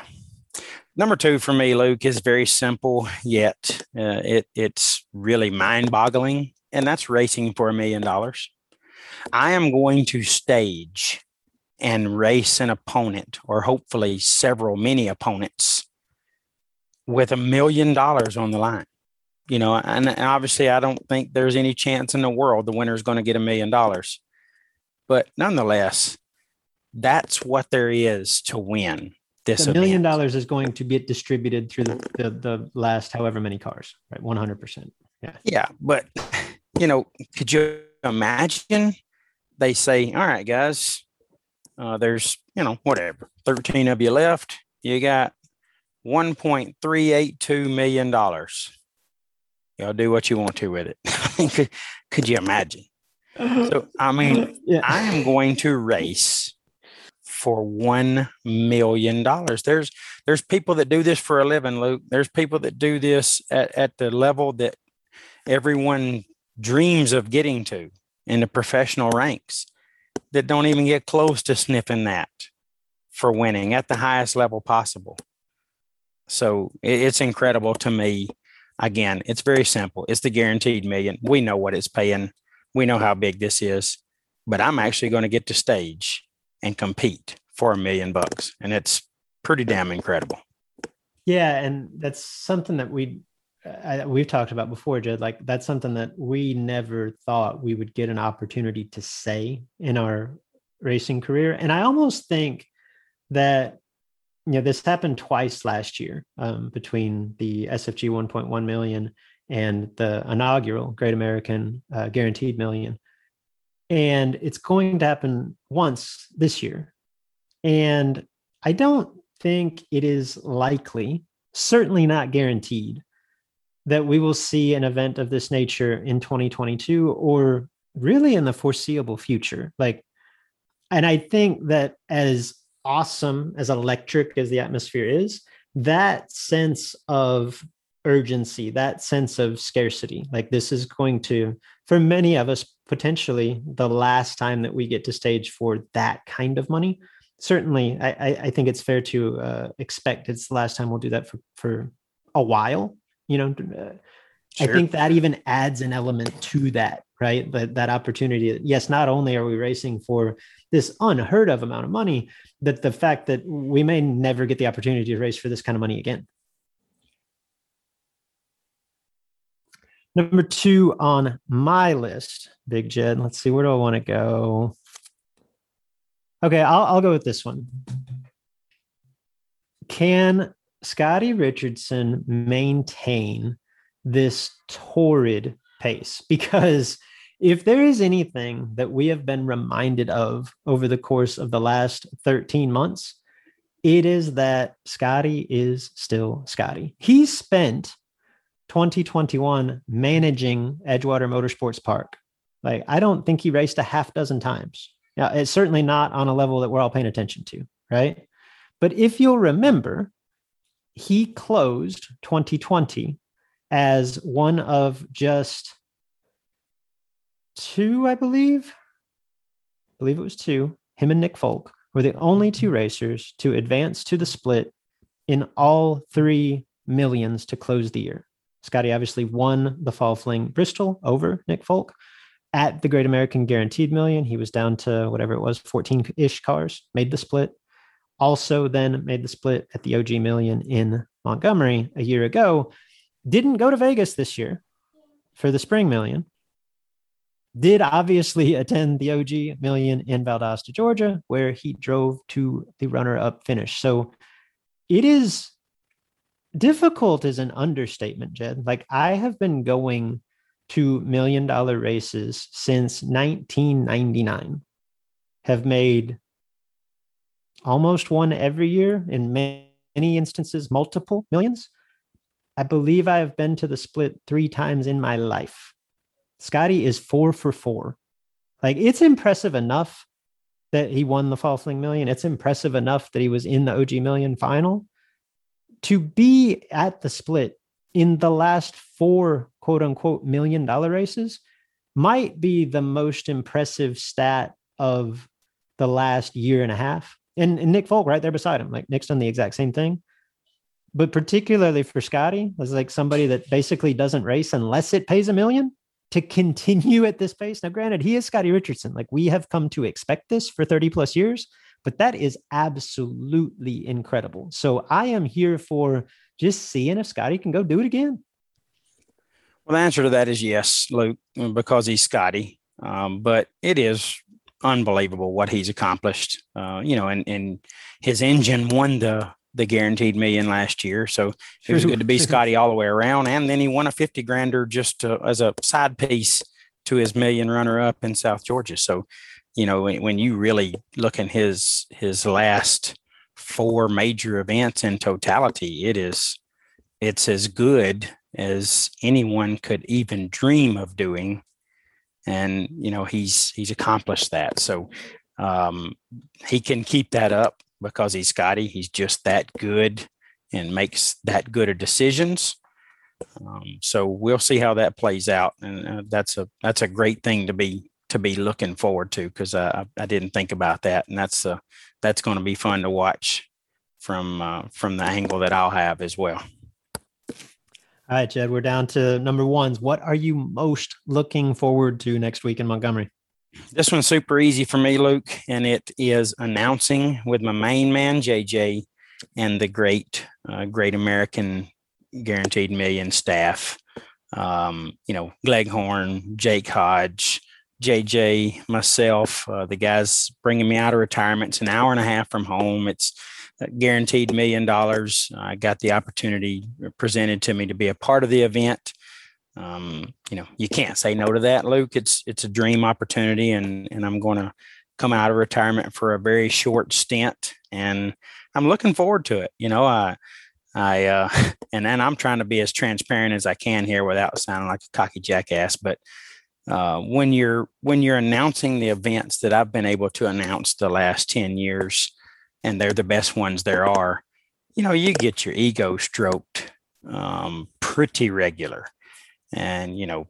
Number two for me, Luke, is very simple, yet uh, it it's really mind-boggling, and that's racing for a million dollars. I am going to stage and race an opponent, or hopefully several mini opponents, with a million dollars on the line. You know, and, obviously, I don't think there's any chance in the world the winner is going to get a million dollars, but nonetheless, that's what there is to win this a million dollars is going to get distributed through the, the, the last however many cars, right? 100%. Yeah. Yeah, but you know, could you imagine? They say, "All right, guys, uh, there's you know whatever, thirteen of you left. You got one point three eight two million dollars. Y'all do what you want to with it." could, could you imagine? Uh-huh. So, I mean, uh-huh. yeah. I am going to race for one million dollars. There's there's people that do this for a living, Luke. There's people that do this at, at the level that everyone dreams of getting to in the professional ranks that don't even get close to sniffing that for winning at the highest level possible. So it's incredible to me. Again, it's very simple. It's the guaranteed million. We know what it's paying. We know how big this is, but I'm actually going to get to stage and compete for a million bucks. And it's pretty damn incredible. Yeah, and that's something that we uh, we've talked about before, Jed. Like that's something that we never thought we would get an opportunity to say in our racing career. And I almost think that you know this happened twice last year um, between the SFG 1.1 million and the inaugural Great American uh, Guaranteed Million, and it's going to happen once this year. And I don't think it is likely, certainly not guaranteed, that we will see an event of this nature in 2022 or really in the foreseeable future. Like, and I think that as awesome, as electric as the atmosphere is, that sense of urgency, that sense of scarcity, like this is going to, for many of us, potentially the last time that we get to stage for that kind of money. Certainly I, I think it's fair to uh, expect it's the last time we'll do that for, for a while you know uh, Sure. i think that even adds an element to that right that that opportunity yes not only are we racing for this unheard of amount of money but the fact that we may never get the opportunity to race for this kind of money again number two on my list big jed let's see where do i want to go Okay, I'll, I'll go with this one. Can Scotty Richardson maintain this torrid pace? Because if there is anything that we have been reminded of over the course of the last 13 months, it is that Scotty is still Scotty. He spent 2021 managing Edgewater Motorsports Park. Like, I don't think he raced a half dozen times. Now, it's certainly not on a level that we're all paying attention to, right? But if you'll remember, he closed 2020 as one of just two, I believe. I believe it was two. Him and Nick Folk were the only two mm-hmm. racers to advance to the split in all three millions to close the year. Scotty obviously won the fall fling Bristol over Nick Folk at the Great American Guaranteed Million. He was down to whatever it was, 14 ish cars, made the split. Also, then made the split at the OG Million in Montgomery a year ago. Didn't go to Vegas this year for the Spring Million. Did obviously attend the OG Million in Valdosta, Georgia, where he drove to the runner up finish. So it is difficult is an understatement, Jed. Like I have been going to million dollar races since 1999, have made almost one every year in many instances, multiple millions. I believe I have been to the split three times in my life. Scotty is four for four. Like it's impressive enough that he won the fall fling million. It's impressive enough that he was in the OG million final to be at the split in the last four quote unquote million dollar races might be the most impressive stat of the last year and a half. And, and Nick Folk right there beside him, like Nick's done the exact same thing. But particularly for Scotty, as like somebody that basically doesn't race unless it pays a million to continue at this pace. Now, granted, he is Scotty Richardson. Like we have come to expect this for 30 plus years but that is absolutely incredible. So I am here for just seeing if Scotty can go do it again. Well, the answer to that is yes, Luke, because he's Scotty. Um, but it is unbelievable what he's accomplished. Uh, you know, and, and his engine won the the guaranteed million last year, so it was good to be Scotty all the way around. And then he won a fifty grander just to, as a side piece to his million runner up in South Georgia. So you know, when, when you really look in his his last four major events in totality, it is it's as good as anyone could even dream of doing. And you know, he's he's accomplished that. So um, he can keep that up because he's Scotty. He's just that good and makes that good of decisions. Um, so we'll see how that plays out, and uh, that's a that's a great thing to be to be looking forward to because I, I didn't think about that, and that's uh, that's going to be fun to watch from uh, from the angle that I'll have as well. All right, Jed, we're down to number ones. What are you most looking forward to next week in Montgomery? This one's super easy for me, Luke, and it is announcing with my main man JJ and the great uh, Great American Guaranteed Million staff. Um, you know, Gleghorn, Jake Hodge, JJ, myself, uh, the guys bringing me out of retirement. It's an hour and a half from home. It's guaranteed million dollars. I got the opportunity presented to me to be a part of the event. Um, you know, you can't say no to that, Luke. It's it's a dream opportunity, and and I'm going to come out of retirement for a very short stint, and I'm looking forward to it. You know, I I uh, and then I'm trying to be as transparent as I can here without sounding like a cocky jackass, but uh, when you're when you're announcing the events that I've been able to announce the last 10 years and they're the best ones there are you know you get your ego stroked um, pretty regular and you know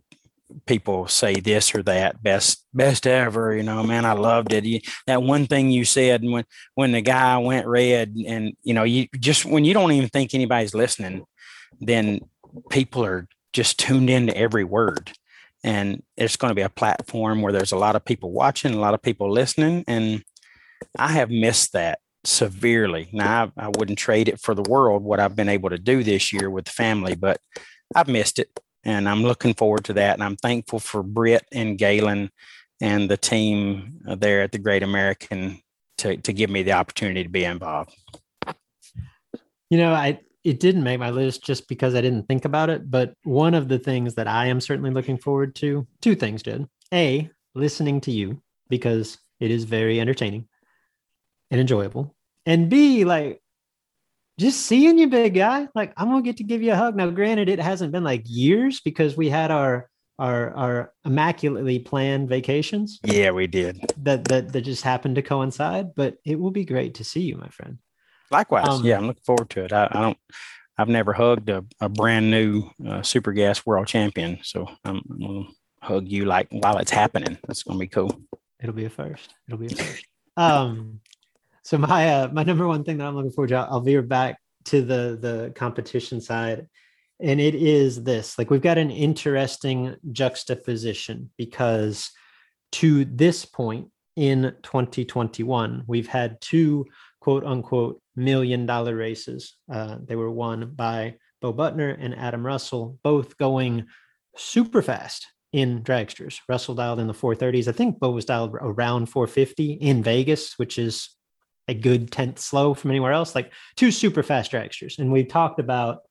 people say this or that best best ever you know man i loved it. You, that one thing you said when when the guy went red and you know you just when you don't even think anybody's listening then people are just tuned into every word. And it's going to be a platform where there's a lot of people watching, a lot of people listening, and I have missed that severely. Now I, I wouldn't trade it for the world what I've been able to do this year with the family, but I've missed it, and I'm looking forward to that. And I'm thankful for Britt and Galen and the team uh, there at the Great American to to give me the opportunity to be involved. You know, I it didn't make my list just because I didn't think about it. But one of the things that I am certainly looking forward to, two things, did a listening to you because it is very entertaining and enjoyable, and b like just seeing you, big guy. Like I'm gonna get to give you a hug. Now, granted, it hasn't been like years because we had our our our immaculately planned vacations. Yeah, we did. That that that just happened to coincide. But it will be great to see you, my friend. Likewise. Um, yeah, I'm looking forward to it. I, I don't. I've never hugged a, a brand new uh, super gas world champion, so I'm, I'm gonna hug you like while it's happening. That's gonna be cool. It'll be a first. It'll be a first. um, so my uh, my number one thing that I'm looking forward to, I'll veer back to the the competition side, and it is this: like we've got an interesting juxtaposition because to this point in 2021, we've had two quote unquote million dollar races. Uh, they were won by Bo Butner and Adam Russell, both going super fast in dragsters. Russell dialed in the 430s. I think Bo was dialed around 450 in Vegas, which is a good tenth slow from anywhere else. Like two super fast dragsters, and we've talked about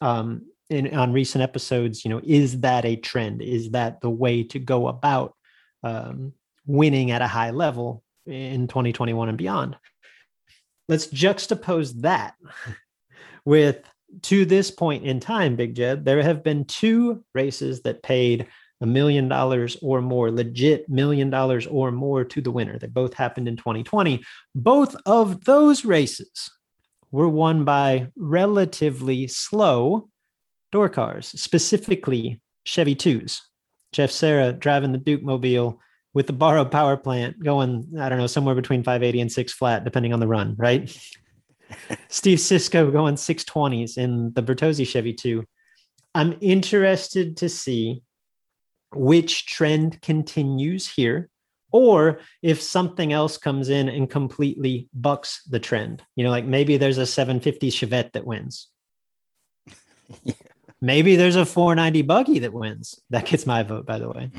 um, in on recent episodes. You know, is that a trend? Is that the way to go about um, winning at a high level in 2021 and beyond? Let's juxtapose that with to this point in time, Big Jed, there have been two races that paid a million dollars or more, legit million dollars or more to the winner. They both happened in 2020. Both of those races were won by relatively slow door cars, specifically Chevy 2s. Jeff Serra driving the Duke Mobile with the borrowed power plant going, I don't know, somewhere between 580 and six flat, depending on the run, right? Steve Cisco going 620s in the Bertozzi Chevy 2. I'm interested to see which trend continues here or if something else comes in and completely bucks the trend. You know like maybe there's a 750 chevette that wins. Yeah. maybe there's a 490 buggy that wins. That gets my vote by the way.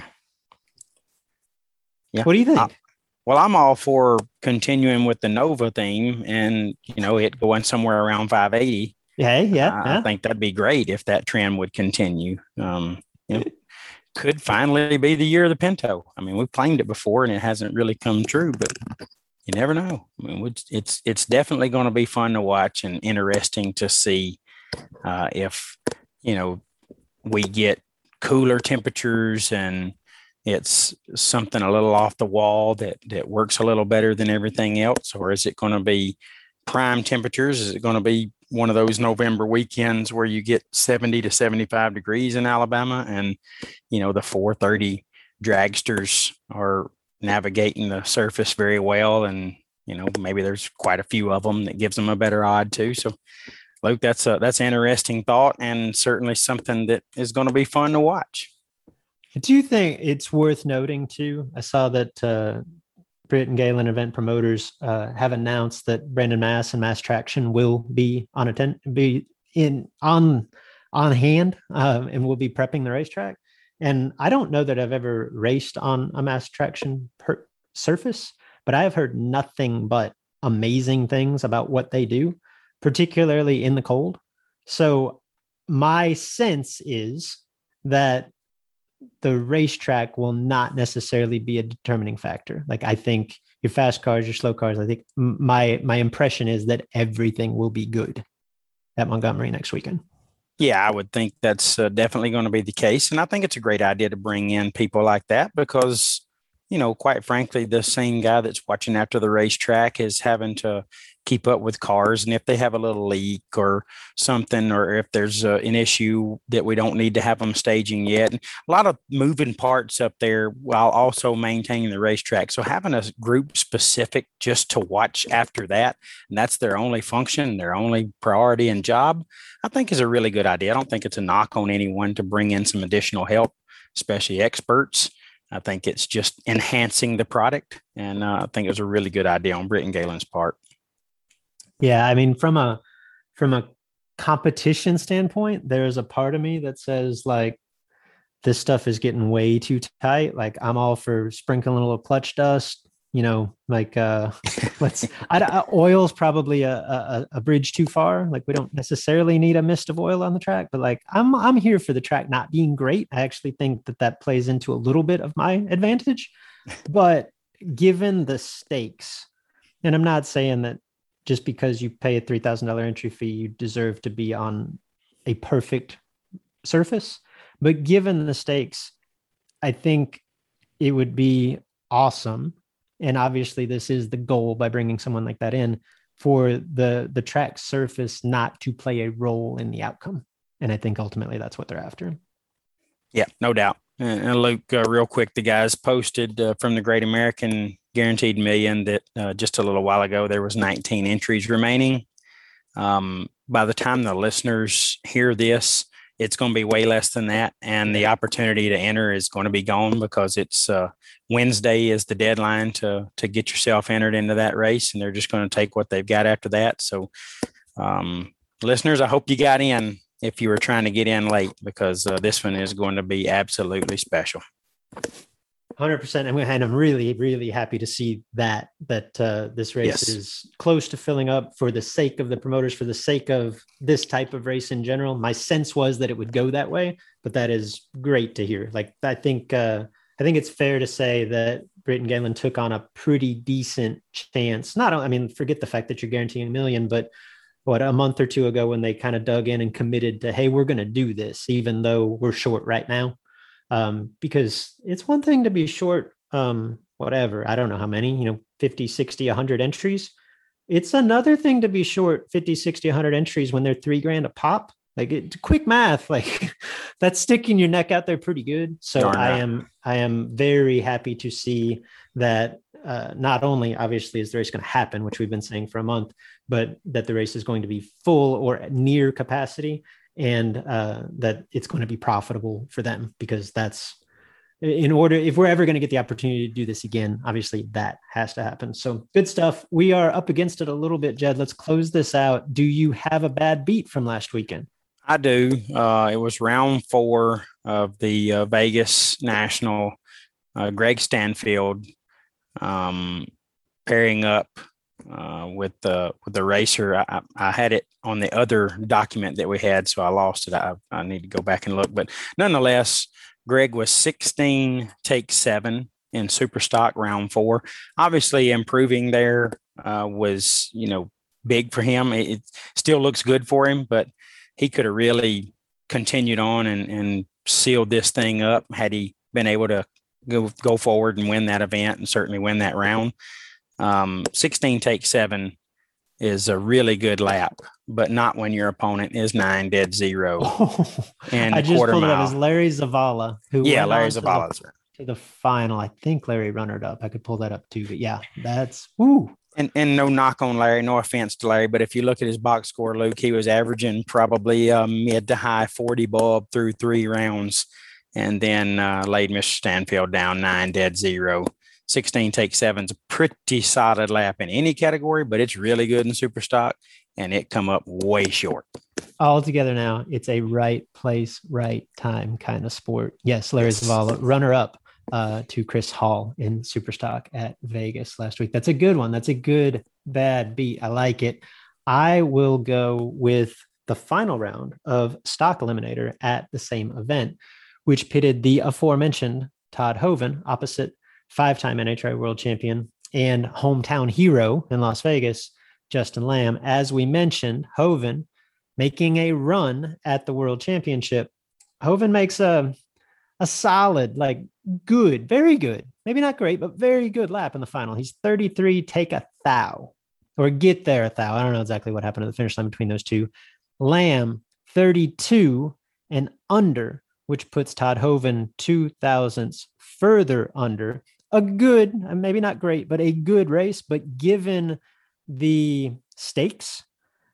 Yeah. What do you think? Uh, well i'm all for continuing with the nova theme and you know it going somewhere around 580 yeah yeah, uh, yeah. i think that'd be great if that trend would continue. Um you know could finally be the year of the Pinto. I mean, we've claimed it before and it hasn't really come true, but you never know. I mean, it's it's definitely going to be fun to watch and interesting to see uh, if you know we get cooler temperatures and it's something a little off the wall that that works a little better than everything else, or is it going to be prime temperatures? Is it going to be one of those November weekends where you get 70 to 75 degrees in Alabama and you know the 430 dragsters are navigating the surface very well and you know maybe there's quite a few of them that gives them a better odd too. So Luke that's a that's an interesting thought and certainly something that is going to be fun to watch. Do you think it's worth noting too? I saw that uh, Britt and Galen event promoters uh, have announced that Brandon Mass and Mass Traction will be on attend be in on on hand uh, and will be prepping the racetrack. And I don't know that I've ever raced on a Mass Traction per- surface, but I have heard nothing but amazing things about what they do, particularly in the cold. So my sense is that the racetrack will not necessarily be a determining factor. Like I think your fast cars, your slow cars. I think my my impression is that everything will be good at Montgomery next weekend. Yeah, I would think that's uh, definitely going to be the case, and I think it's a great idea to bring in people like that because, you know, quite frankly, the same guy that's watching after the racetrack is having to keep up with cars and if they have a little leak or something or if there's a, an issue that we don't need to have them staging yet and a lot of moving parts up there while also maintaining the racetrack. So having a group specific just to watch after that and that's their only function their only priority and job i think is a really good idea. I don't think it's a knock on anyone to bring in some additional help especially experts I think it's just enhancing the product, and uh, I think it was a really good idea on Britt and Galen's part. Yeah, I mean, from a from a competition standpoint, there's a part of me that says like this stuff is getting way too tight. Like I'm all for sprinkling a little clutch dust, you know, like uh, let's I, I, oil's probably a, a a bridge too far. Like we don't necessarily need a mist of oil on the track, but like I'm I'm here for the track not being great. I actually think that that plays into a little bit of my advantage, but given the stakes, and I'm not saying that just because you pay a three thousand dollar entry fee, you deserve to be on a perfect surface. But given the stakes, I think it would be awesome and obviously this is the goal by bringing someone like that in for the the track surface not to play a role in the outcome. And i think ultimately that's what they're after. Yeah no doubt. And luke uh, real quick the guys posted uh, from the great american guaranteed million that uh, just a little while ago there was 19 entries remaining. Um, by the time the listeners hear this it's going to be way less than that and the opportunity to enter is going to be gone because it's uh, wednesday is the deadline to to get yourself entered into that race and they're just going to take what they've got after that. So um, listeners i hope you got in if you were trying to get in late because uh, this one is going to be absolutely special Hundred percent, and I'm really, really happy to see that that uh, this race yes. is close to filling up for the sake of the promoters, for the sake of this type of race in general. My sense was that it would go that way, but that is great to hear. Like I think, uh, I think it's fair to say that Britt and Galen took on a pretty decent chance. Not, I mean, forget the fact that you're guaranteeing a million, but what a month or two ago when they kind of dug in and committed to, hey, we're going to do this, even though we're short right now um, because it's one thing to be short um, whatever i don't know how many you know 50 60 100 entries. It's another thing to be short 50 60 100 entries when they're three grand a pop. Like it, quick math like that's sticking your neck out there pretty good. So Darn i am i am very happy to see that uh, not only obviously is the race going to happen which we've been saying for a month but that the race is going to be full or near capacity and uh, that it's going to be profitable for them because that's in order if we're ever going to get the opportunity to do this again obviously that has to happen. So good stuff. We are up against it a little bit jed. Let's close this out. Do you have a bad beat from last weekend? I do. Uh, it was round four of the uh, vegas national uh, greg stanfield um, pairing up uh, with the with the racer. I, I had it on the other document that we had, so I lost it. I, I need to go back and look, but nonetheless, Greg was 16 take seven in super stock round four. Obviously, improving there uh, was you know big for him. It, it still looks good for him, but he could have really continued on and, and sealed this thing up had he been able to go go forward and win that event and certainly win that round. Um, 16 take seven is a really good lap, but not when your opponent is nine dead zero. Oh, and I just pulled mile. it up as Larry Zavala, who yeah, Larry Zavala to, to the final. I think Larry runner up. I could pull that up too, but yeah, that's woo. And and no knock on Larry, no offense to Larry, but if you look at his box score, Luke, he was averaging probably a mid to high 40 bulb through three rounds, and then uh, laid Mr. Stanfield down nine dead zero. 16 take seven's a pretty solid lap in any category, but it's really good in super stock and it come up way short. All together now, it's a right place, right time kind of sport. Yes, Larry. Zavala, runner up uh, to Chris Hall in super stock at Vegas last week. That's a good one. That's a good bad beat. I like it. I will go with the final round of stock eliminator at the same event, which pitted the aforementioned Todd Hoven opposite five time NHRA world champion and hometown hero in Las Vegas, Justin Lamb. As we mentioned, Hoven making a run at the world championship. Hoven makes a, a solid, like good, very good, maybe not great, but very good lap in the final. He's 33, take a thou or get there a thou. I don't know exactly what happened to the finish line between those two. Lamb 32 and under, which puts Todd Hoven two thousandths further under a good, uh, maybe not great, but a good race. But given the stakes,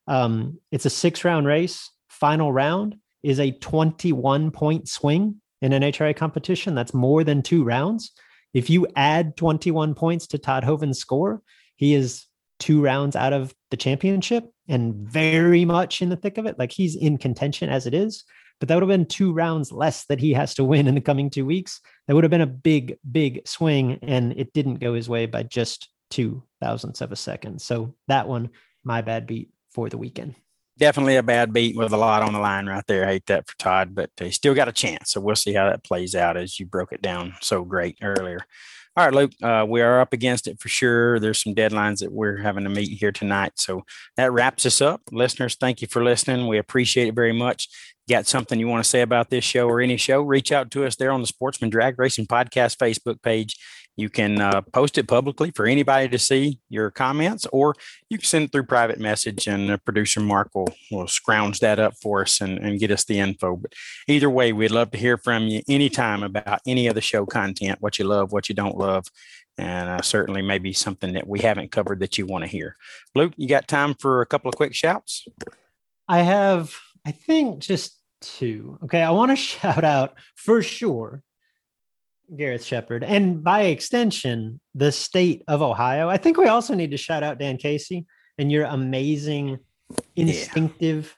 um, it's a six round race. Final round is a 21 point swing in an NHRA competition. That's more than two rounds. If you add 21 points to Todd Hoven's score, he is two rounds out of the championship and very much in the thick of it. Like he's in contention as it is but that would have been two rounds less that he has to win in the coming two weeks. That would have been a big, big swing, and it didn't go his way by just two thousandths of a second. So that one, my bad beat for the weekend. Definitely a bad beat with a lot on the line right there. I hate that for Todd, but he still got a chance. So we'll see how that plays out as you broke it down so great earlier. All right, Luke, uh, we are up against it for sure. There's some deadlines that we're having to meet here tonight. So that wraps us up. Listeners, thank you for listening. We appreciate it very much. Got something you want to say about this show or any show? Reach out to us there on the Sportsman Drag Racing Podcast Facebook page. You can uh, post it publicly for anybody to see your comments, or you can send it through private message, and producer Mark will, will scrounge that up for us and, and get us the info. But either way, we'd love to hear from you anytime about any of the show content, what you love, what you don't love, and uh, certainly maybe something that we haven't covered that you want to hear. Luke, you got time for a couple of quick shouts? I have, I think, just two. Okay, I want to shout out for sure Gareth Shepard, and by extension, the state of Ohio. I think we also need to shout out Dan Casey and your amazing, instinctive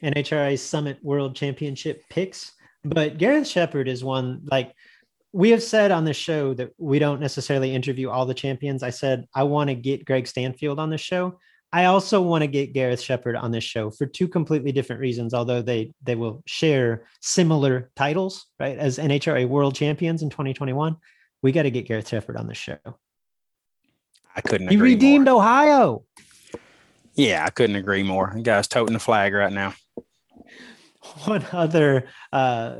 yeah. NHRA Summit World Championship picks. But Gareth Shepard is one like we have said on the show that we don't necessarily interview all the champions. I said I want to get Greg Stanfield on the show. I also want to get Gareth Shepard on this show for two completely different reasons, although they they will share similar titles, right? As NHRA world champions in 2021. We got to get Gareth Shepard on the show. I couldn't He redeemed more. Ohio. Yeah, I couldn't agree more. The guy's toting the flag right now. One other uh,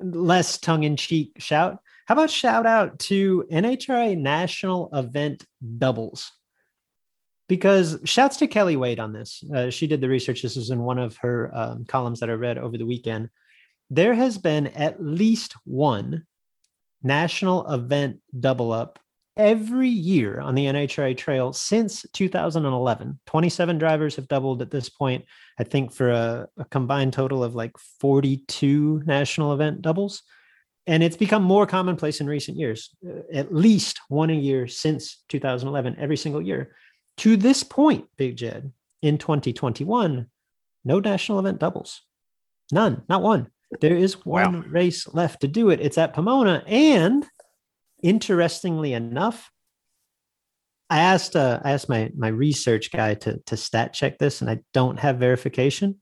less tongue-in-cheek shout. How about shout out to NHRA national event doubles? Because shouts to Kelly Wade on this. Uh, she did the research. This is in one of her um, columns that I read over the weekend. There has been at least one national event double up every year on the NHRA trail since 2011. 27 drivers have doubled at this point, I think, for a, a combined total of like 42 national event doubles. And it's become more commonplace in recent years, uh, at least one a year since 2011, every single year. To this point, Big Jed, in 2021, no national event doubles. None, not one. There is one wow. race left to do it. It's at Pomona. And interestingly enough, I asked uh, I asked my my research guy to to stat check this, and I don't have verification,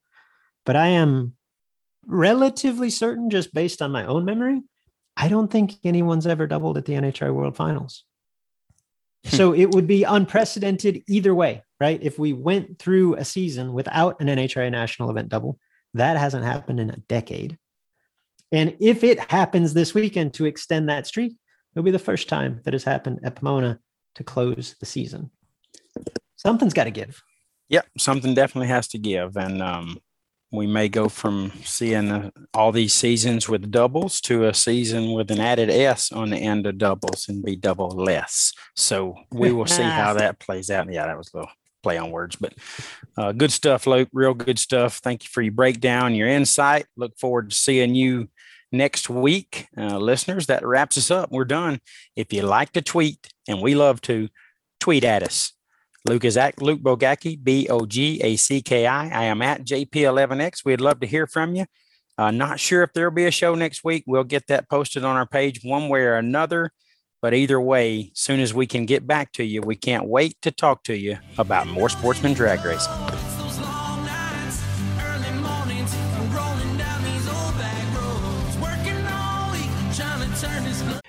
but I am relatively certain, just based on my own memory, I don't think anyone's ever doubled at the NHRA World Finals so it would be unprecedented either way, right? If we went through a season without an NHRA national event double, that hasn't happened in a decade. And if it happens this weekend to extend that streak, it'll be the first time that has happened at Pomona to close the season. Something's got to give. Yep, something definitely has to give. And um, we may go from seeing uh, all these seasons with doubles to a season with an added S on the end of doubles and be double less. So we will see how that plays out. Yeah, that was a little play on words, but uh, good stuff, Luke. Real good stuff. Thank you for your breakdown, your insight. Look forward to seeing you next week. Uh, listeners, that wraps us up. We're done. If you like to tweet, and we love to, tweet at us Luke is at Luke Bogacki, B O G A C K I. I am at JP11X. We'd love to hear from you. Uh, not sure if there'll be a show next week. We'll get that posted on our page one way or another. But either way, soon as we can get back to you, we can't wait to talk to you about more sportsman drag racing.